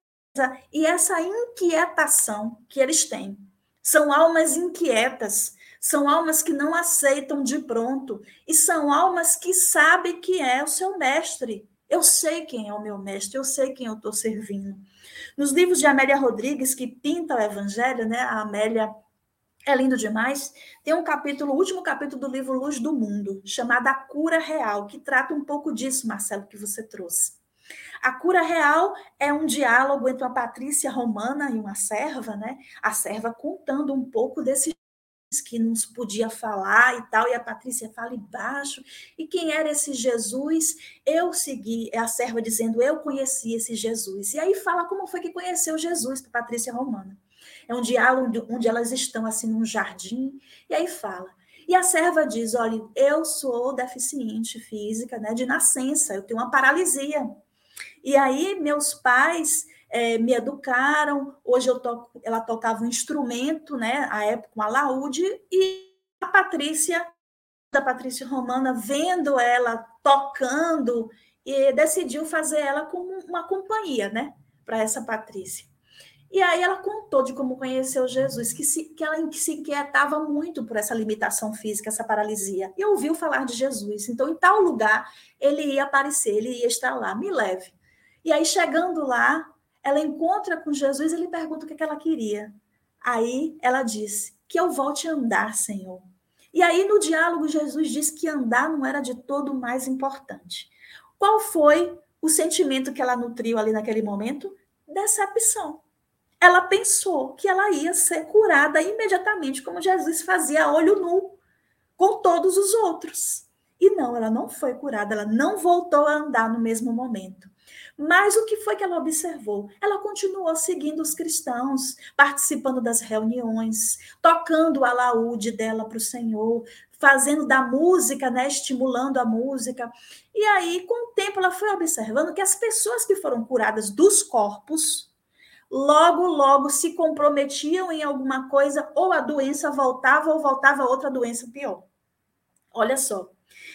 e essa inquietação que eles têm. São almas inquietas, são almas que não aceitam de pronto e são almas que sabem que é o seu mestre. Eu sei quem é o meu mestre, eu sei quem eu estou servindo. Nos livros de Amélia Rodrigues, que pinta o evangelho, né? A Amélia é lindo demais. Tem um capítulo, o último capítulo do livro Luz do Mundo, chamado A Cura Real, que trata um pouco disso, Marcelo, que você trouxe. A cura real é um diálogo entre uma patrícia romana e uma serva, né? A serva contando um pouco desses que não se podia falar e tal, e a Patrícia fala embaixo. E quem era esse Jesus? Eu segui, é a serva dizendo, eu conheci esse Jesus. E aí fala como foi que conheceu Jesus, para Patrícia Romana. É um diálogo onde elas estão assim num jardim, e aí fala. E a serva diz: Olha, eu sou deficiente física, né, de nascença, eu tenho uma paralisia. E aí, meus pais é, me educaram. Hoje eu toco, ela tocava um instrumento, né, à época, um alaúde, e a Patrícia, da Patrícia Romana, vendo ela tocando, e decidiu fazer ela como uma companhia, né, para essa Patrícia. E aí ela contou de como conheceu Jesus, que, se, que ela se inquietava muito por essa limitação física, essa paralisia. E ouviu falar de Jesus. Então, em tal lugar, ele ia aparecer, ele ia estar lá. Me leve. E aí, chegando lá, ela encontra com Jesus e ele pergunta o que, é que ela queria. Aí ela disse: que eu volte a andar, Senhor. E aí, no diálogo, Jesus diz que andar não era de todo mais importante. Qual foi o sentimento que ela nutriu ali naquele momento? Decepção. Ela pensou que ela ia ser curada imediatamente, como Jesus fazia a olho nu com todos os outros. E não, ela não foi curada, ela não voltou a andar no mesmo momento. Mas o que foi que ela observou? Ela continuou seguindo os cristãos, participando das reuniões, tocando o alaúde dela para o Senhor, fazendo da música, né, estimulando a música. E aí, com o tempo, ela foi observando que as pessoas que foram curadas dos corpos, logo, logo se comprometiam em alguma coisa, ou a doença voltava, ou voltava outra doença pior. Olha só.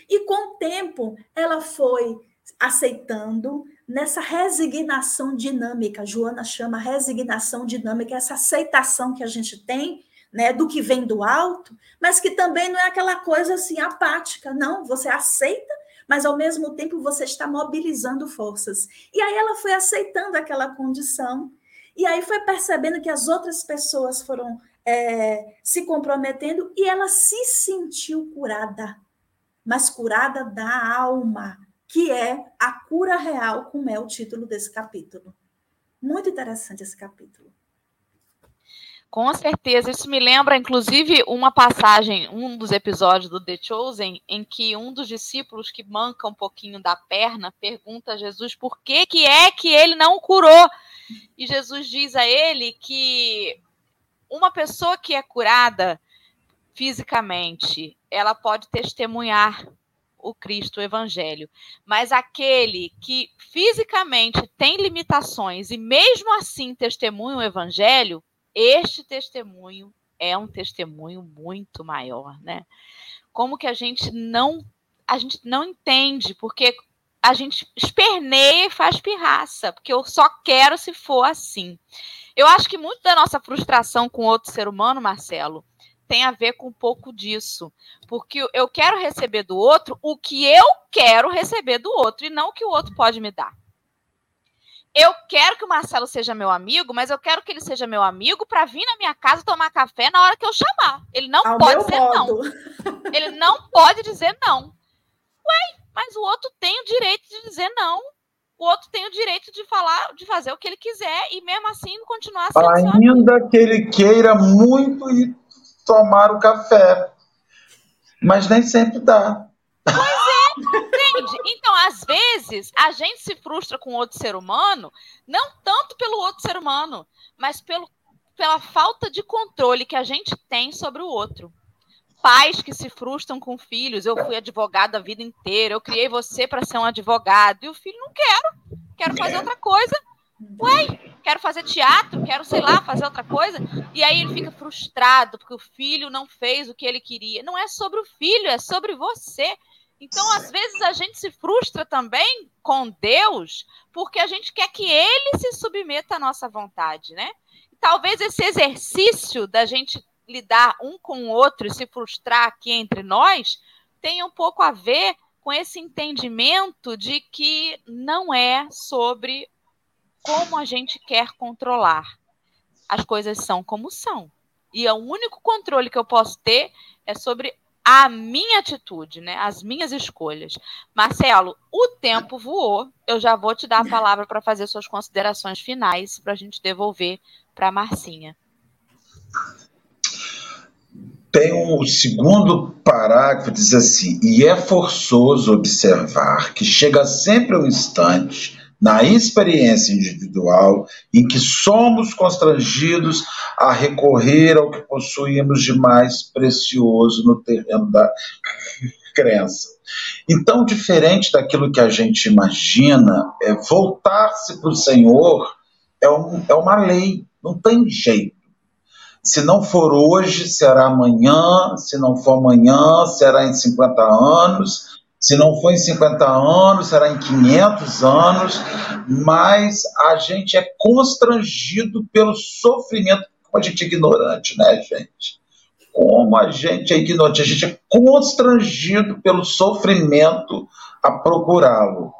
E com o tempo, ela foi aceitando nessa resignação dinâmica. Joana chama resignação dinâmica, essa aceitação que a gente tem né, do que vem do alto, mas que também não é aquela coisa assim apática, não, você aceita, mas ao mesmo tempo você está mobilizando forças. E aí ela foi aceitando aquela condição, e aí foi percebendo que as outras pessoas foram é, se comprometendo e ela se sentiu curada, mas curada da alma, que é a cura real, como é o título desse capítulo. Muito interessante esse capítulo. Com certeza, isso me lembra, inclusive, uma passagem, um dos episódios do The Chosen, em que um dos discípulos que manca um pouquinho da perna pergunta a Jesus por que, que é que ele não curou. E Jesus diz a ele que uma pessoa que é curada fisicamente, ela pode testemunhar o Cristo, o Evangelho. Mas aquele que fisicamente tem limitações e mesmo assim testemunha o Evangelho, este testemunho é um testemunho muito maior, né? Como que a gente não a gente não entende, porque a gente esperneia e faz pirraça, porque eu só quero se for assim. Eu acho que muito da nossa frustração com outro ser humano, Marcelo, tem a ver com um pouco disso. Porque eu quero receber do outro o que eu quero receber do outro e não o que o outro pode me dar eu quero que o Marcelo seja meu amigo, mas eu quero que ele seja meu amigo para vir na minha casa tomar café na hora que eu chamar. Ele não Ao pode dizer modo. não. (laughs) Ele não pode dizer não. Ué, mas o outro tem o direito de dizer não. O outro tem o direito de falar, de fazer o que ele quiser e mesmo assim continuar sendo Ainda que ele queira muito ir tomar o café. Mas nem sempre dá. Pois é, entende? Então, às vezes, a gente se frustra com outro ser humano, não tanto pelo outro ser humano, mas pelo, pela falta de controle que a gente tem sobre o outro. Pais que se frustram com filhos. Eu fui advogado a vida inteira, eu criei você para ser um advogado, e o filho não quero, quero fazer outra coisa. Ué, quero fazer teatro, quero, sei lá, fazer outra coisa. E aí ele fica frustrado porque o filho não fez o que ele queria. Não é sobre o filho, é sobre você. Então, às vezes, a gente se frustra também com Deus porque a gente quer que ele se submeta à nossa vontade, né? E talvez esse exercício da gente lidar um com o outro e se frustrar aqui entre nós tenha um pouco a ver com esse entendimento de que não é sobre como a gente quer controlar. As coisas são como são. E o único controle que eu posso ter é sobre a minha atitude, né? As minhas escolhas. Marcelo, o tempo voou. Eu já vou te dar a palavra para fazer suas considerações finais para a gente devolver para a Marcinha. Tem um segundo parágrafo diz assim: e é forçoso observar que chega sempre um instante na experiência individual em que somos constrangidos a recorrer ao que possuímos de mais precioso no terreno da crença. Então, diferente daquilo que a gente imagina, é, voltar-se para o Senhor é, um, é uma lei, não tem jeito. Se não for hoje, será amanhã, se não for amanhã, será em 50 anos, se não for em 50 anos, será em 500 anos, mas a gente é constrangido pelo sofrimento, como a gente é ignorante, né, gente? Como a gente é ignorante, a gente é constrangido pelo sofrimento a procurá-lo.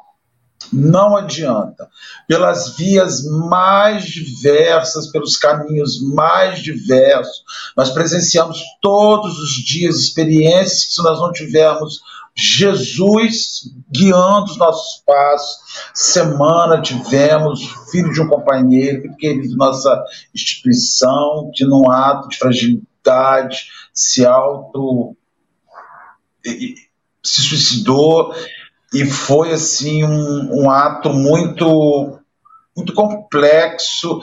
Não adianta. Pelas vias mais diversas, pelos caminhos mais diversos, nós presenciamos todos os dias experiências que, se nós não tivermos Jesus guiando os nossos passos. Semana tivemos filho de um companheiro, querido de nossa instituição, que num ato de fragilidade se auto se suicidou e foi assim um, um ato muito muito complexo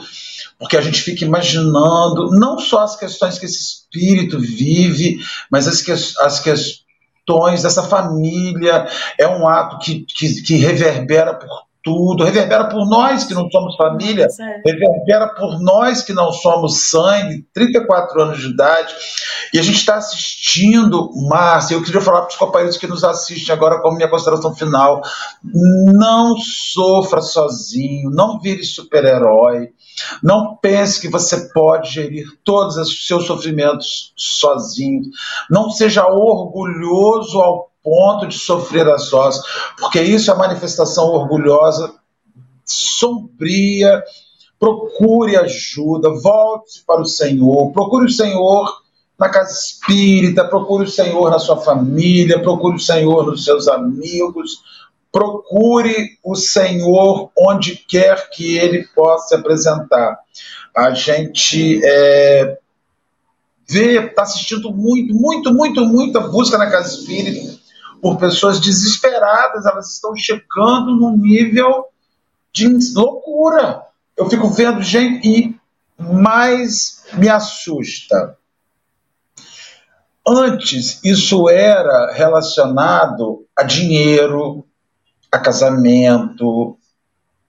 porque a gente fica imaginando não só as questões que esse espírito vive mas as, que, as questões dessa família. É um ato que, que, que reverbera por tudo, reverbera por nós que não somos família, reverbera por nós que não somos sangue, 34 anos de idade, e a gente está assistindo, Márcia, eu queria falar para os companheiros que nos assistem agora como minha consideração final, não sofra sozinho, não vire super-herói, não pense que você pode gerir todos os seus sofrimentos sozinho, não seja orgulhoso ao ponto de sofrer a sós, porque isso é manifestação orgulhosa, sombria. Procure ajuda, volte para o Senhor, procure o Senhor na casa espírita, procure o Senhor na sua família, procure o Senhor nos seus amigos, procure o Senhor onde quer que ele possa se apresentar. A gente é, vê, está assistindo muito, muito, muito, muita busca na casa espírita por pessoas desesperadas, elas estão chegando num nível de loucura. Eu fico vendo gente e mais me assusta. Antes, isso era relacionado a dinheiro, a casamento,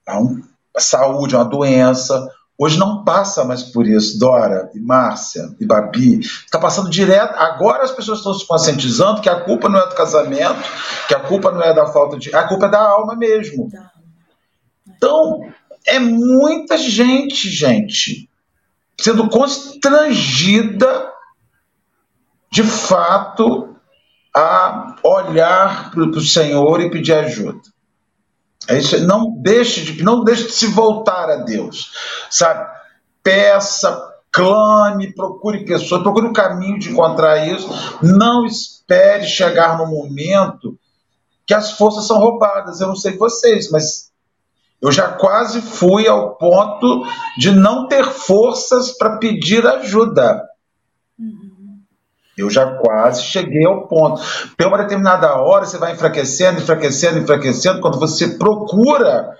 a, um, a saúde, uma doença. Hoje não passa mais por isso, Dora e Márcia e Babi. Está passando direto. Agora as pessoas estão se conscientizando que a culpa não é do casamento, que a culpa não é da falta de. A culpa é da alma mesmo. Então, é muita gente, gente, sendo constrangida de fato a olhar para o Senhor e pedir ajuda. É isso, não deixe de não deixe de se voltar a Deus, sabe? Peça, clame, procure pessoas, procure um caminho de encontrar isso. Não espere chegar no momento que as forças são roubadas. Eu não sei vocês, mas eu já quase fui ao ponto de não ter forças para pedir ajuda. Uhum. Eu já quase cheguei ao ponto. Por uma determinada hora, você vai enfraquecendo, enfraquecendo, enfraquecendo. Quando você procura,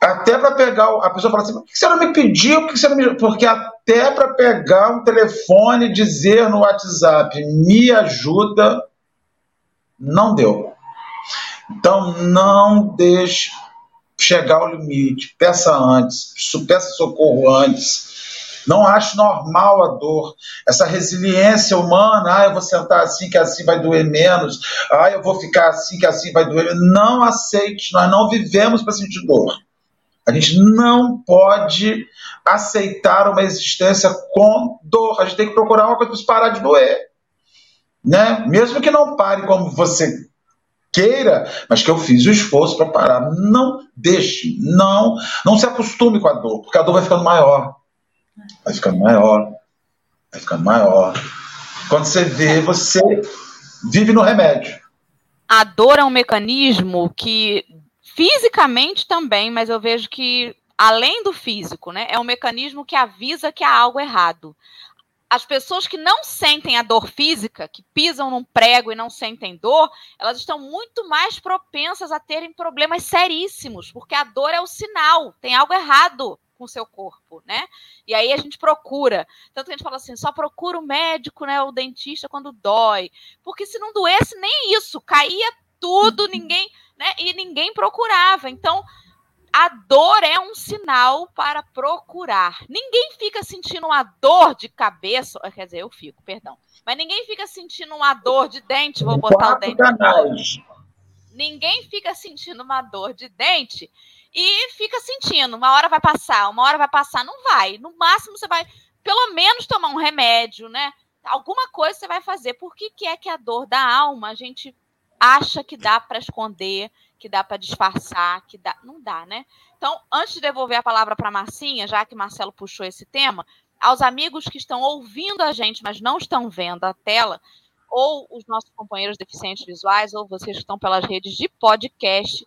até para pegar. A pessoa fala assim: por que você não me pediu? Por que você não me... Porque até para pegar um telefone e dizer no WhatsApp, me ajuda, não deu. Então, não deixe chegar ao limite. Peça antes, peça socorro antes não acho normal a dor. Essa resiliência humana, ah, eu vou sentar assim que assim vai doer menos, ah, eu vou ficar assim que assim vai doer. Não aceite, nós não vivemos para sentir dor. A gente não pode aceitar uma existência com dor. A gente tem que procurar uma coisa para parar de doer. Né? Mesmo que não pare como você queira, mas que eu fiz o esforço para parar. Não deixe, não, não se acostume com a dor, porque a dor vai ficando maior vai ficando maior, vai ficando maior. Quando você vê, você vive no remédio. A dor é um mecanismo que fisicamente também, mas eu vejo que além do físico, né, é um mecanismo que avisa que há algo errado. As pessoas que não sentem a dor física, que pisam num prego e não sentem dor, elas estão muito mais propensas a terem problemas seríssimos, porque a dor é o sinal, tem algo errado com seu corpo, né? E aí a gente procura. Tanto que a gente fala assim, só procura o médico, né, o dentista quando dói. Porque se não doesse nem isso, caía tudo, uhum. ninguém, né? E ninguém procurava. Então, a dor é um sinal para procurar. Ninguém fica sentindo uma dor de cabeça, quer dizer, eu fico, perdão. Mas ninguém fica sentindo uma dor de dente, vou botar o dente. Ninguém fica sentindo uma dor de dente e fica sentindo. Uma hora vai passar, uma hora vai passar. Não vai. No máximo, você vai, pelo menos, tomar um remédio, né? Alguma coisa você vai fazer. Por que, que é que a dor da alma a gente acha que dá para esconder, que dá para disfarçar, que dá. Não dá, né? Então, antes de devolver a palavra para Marcinha, já que Marcelo puxou esse tema, aos amigos que estão ouvindo a gente, mas não estão vendo a tela, ou os nossos companheiros deficientes visuais, ou vocês que estão pelas redes de podcast,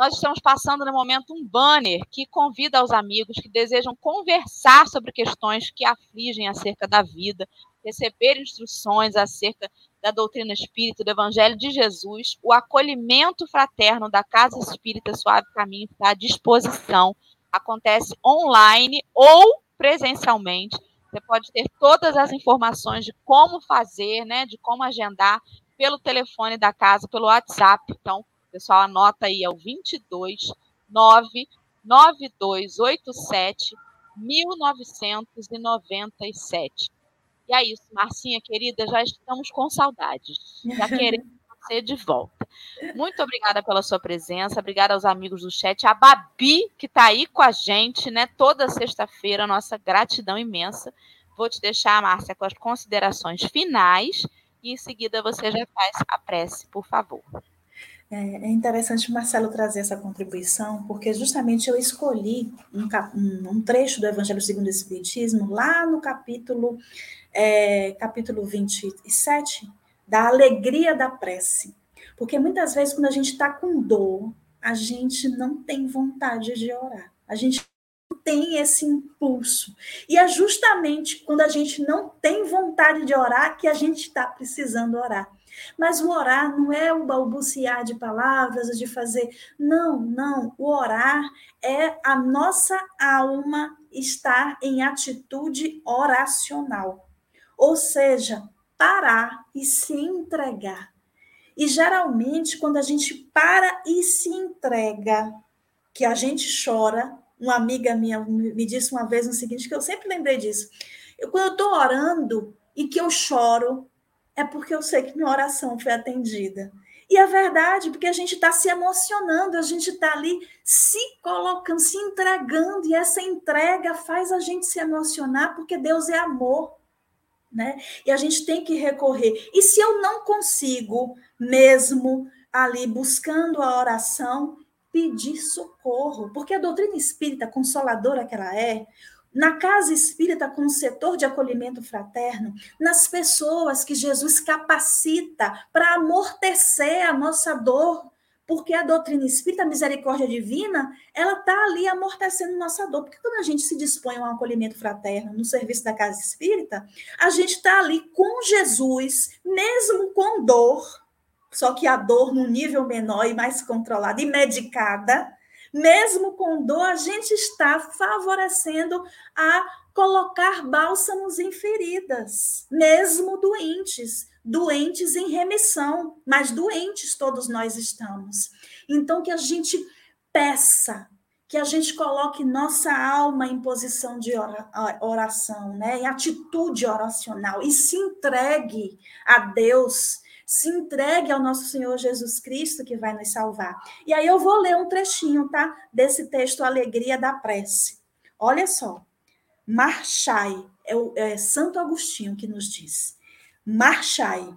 nós estamos passando no momento um banner que convida aos amigos que desejam conversar sobre questões que afligem acerca da vida, receber instruções acerca da doutrina espírita, do Evangelho de Jesus, o acolhimento fraterno da Casa Espírita Suave Caminho está à disposição. Acontece online ou presencialmente. Você pode ter todas as informações de como fazer, né, de como agendar pelo telefone da casa, pelo WhatsApp. Então, pessoal, anota aí, é o 22 99287 1997. E é isso, Marcinha, querida, já estamos com saudades. Já (laughs) queremos você de volta. Muito obrigada pela sua presença, obrigada aos amigos do chat, a Babi, que está aí com a gente, né, toda sexta-feira, nossa gratidão imensa. Vou te deixar, Márcia, com as considerações finais e em seguida você já faz a prece, por favor. É, é interessante Marcelo trazer essa contribuição, porque justamente eu escolhi um, um trecho do Evangelho segundo o Espiritismo, lá no capítulo é, capítulo 27, da alegria da prece. Porque muitas vezes, quando a gente está com dor, a gente não tem vontade de orar. A gente não tem esse impulso. E é justamente quando a gente não tem vontade de orar que a gente está precisando orar. Mas o orar não é o balbuciar de palavras, de fazer. Não, não. O orar é a nossa alma estar em atitude oracional ou seja, parar e se entregar. E geralmente, quando a gente para e se entrega, que a gente chora, uma amiga minha me disse uma vez o seguinte, que eu sempre lembrei disso. Eu, quando eu estou orando e que eu choro, é porque eu sei que minha oração foi atendida. E é verdade, porque a gente está se emocionando, a gente está ali se colocando, se entregando, e essa entrega faz a gente se emocionar, porque Deus é amor né? E a gente tem que recorrer. E se eu não consigo, mesmo ali buscando a oração, pedir socorro, porque a doutrina espírita, consoladora que ela é, na casa espírita, com o setor de acolhimento fraterno, nas pessoas que Jesus capacita para amortecer a nossa dor, porque a doutrina espírita, a misericórdia divina, ela está ali amortecendo nossa dor. Porque quando a gente se dispõe a um acolhimento fraterno no serviço da casa espírita, a gente está ali com Jesus, mesmo com dor, só que a dor num nível menor e mais controlada e medicada, mesmo com dor, a gente está favorecendo a colocar bálsamos em feridas, mesmo doentes, doentes em remissão, mas doentes todos nós estamos. Então, que a gente peça, que a gente coloque nossa alma em posição de oração, né? em atitude oracional, e se entregue a Deus, se entregue ao nosso Senhor Jesus Cristo, que vai nos salvar. E aí eu vou ler um trechinho, tá? Desse texto Alegria da Prece. Olha só. Marchai, é, o, é Santo Agostinho que nos diz marchai.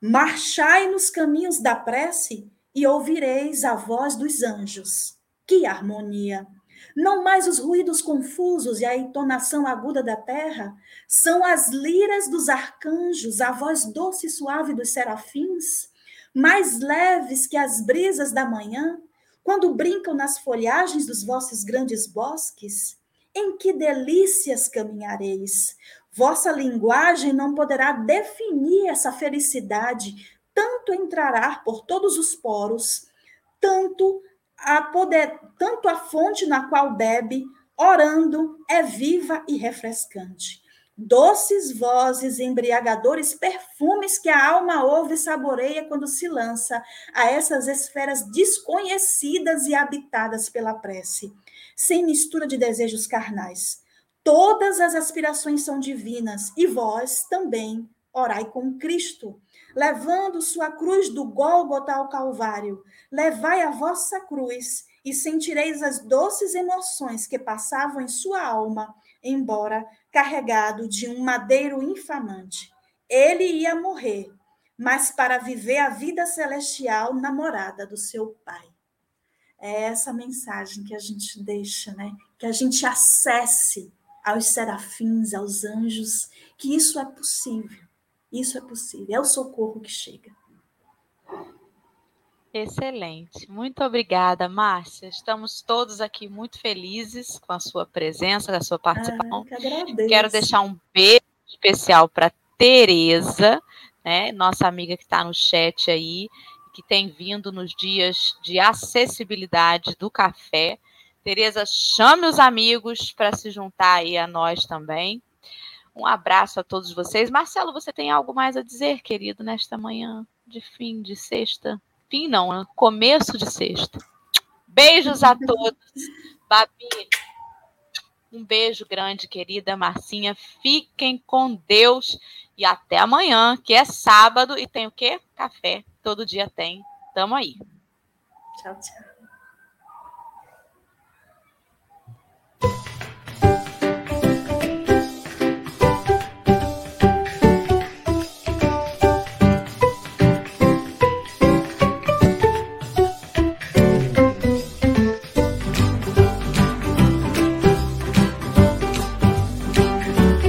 Marchai nos caminhos da prece e ouvireis a voz dos anjos. Que harmonia! Não mais os ruídos confusos e a entonação aguda da terra, são as liras dos arcanjos, a voz doce e suave dos serafins, mais leves que as brisas da manhã, quando brincam nas folhagens dos vossos grandes bosques. Em que delícias caminhareis! Vossa linguagem não poderá definir essa felicidade, tanto entrará por todos os poros, tanto a poder, tanto a fonte na qual bebe, orando, é viva e refrescante. Doces vozes, embriagadores perfumes que a alma ouve e saboreia quando se lança a essas esferas desconhecidas e habitadas pela prece, sem mistura de desejos carnais Todas as aspirações são divinas e vós também orai com Cristo, levando sua cruz do Gólgota ao Calvário. Levai a vossa cruz e sentireis as doces emoções que passavam em sua alma, embora carregado de um madeiro infamante. Ele ia morrer, mas para viver a vida celestial na morada do seu Pai. É essa mensagem que a gente deixa, né? Que a gente acesse aos serafins, aos anjos, que isso é possível. Isso é possível. É o socorro que chega. Excelente. Muito obrigada, Márcia. Estamos todos aqui muito felizes com a sua presença, com a sua participação. Ah, que Quero deixar um beijo especial para Tereza, né, nossa amiga que está no chat aí, que tem vindo nos dias de acessibilidade do café. Tereza, chame os amigos para se juntar aí a nós também. Um abraço a todos vocês. Marcelo, você tem algo mais a dizer, querido, nesta manhã de fim de sexta? fim não, né? começo de sexta. Beijos a todos. (laughs) Babi, um beijo grande, querida Marcinha. Fiquem com Deus e até amanhã, que é sábado e tem o quê? Café. Todo dia tem. Tamo aí. Tchau, tchau.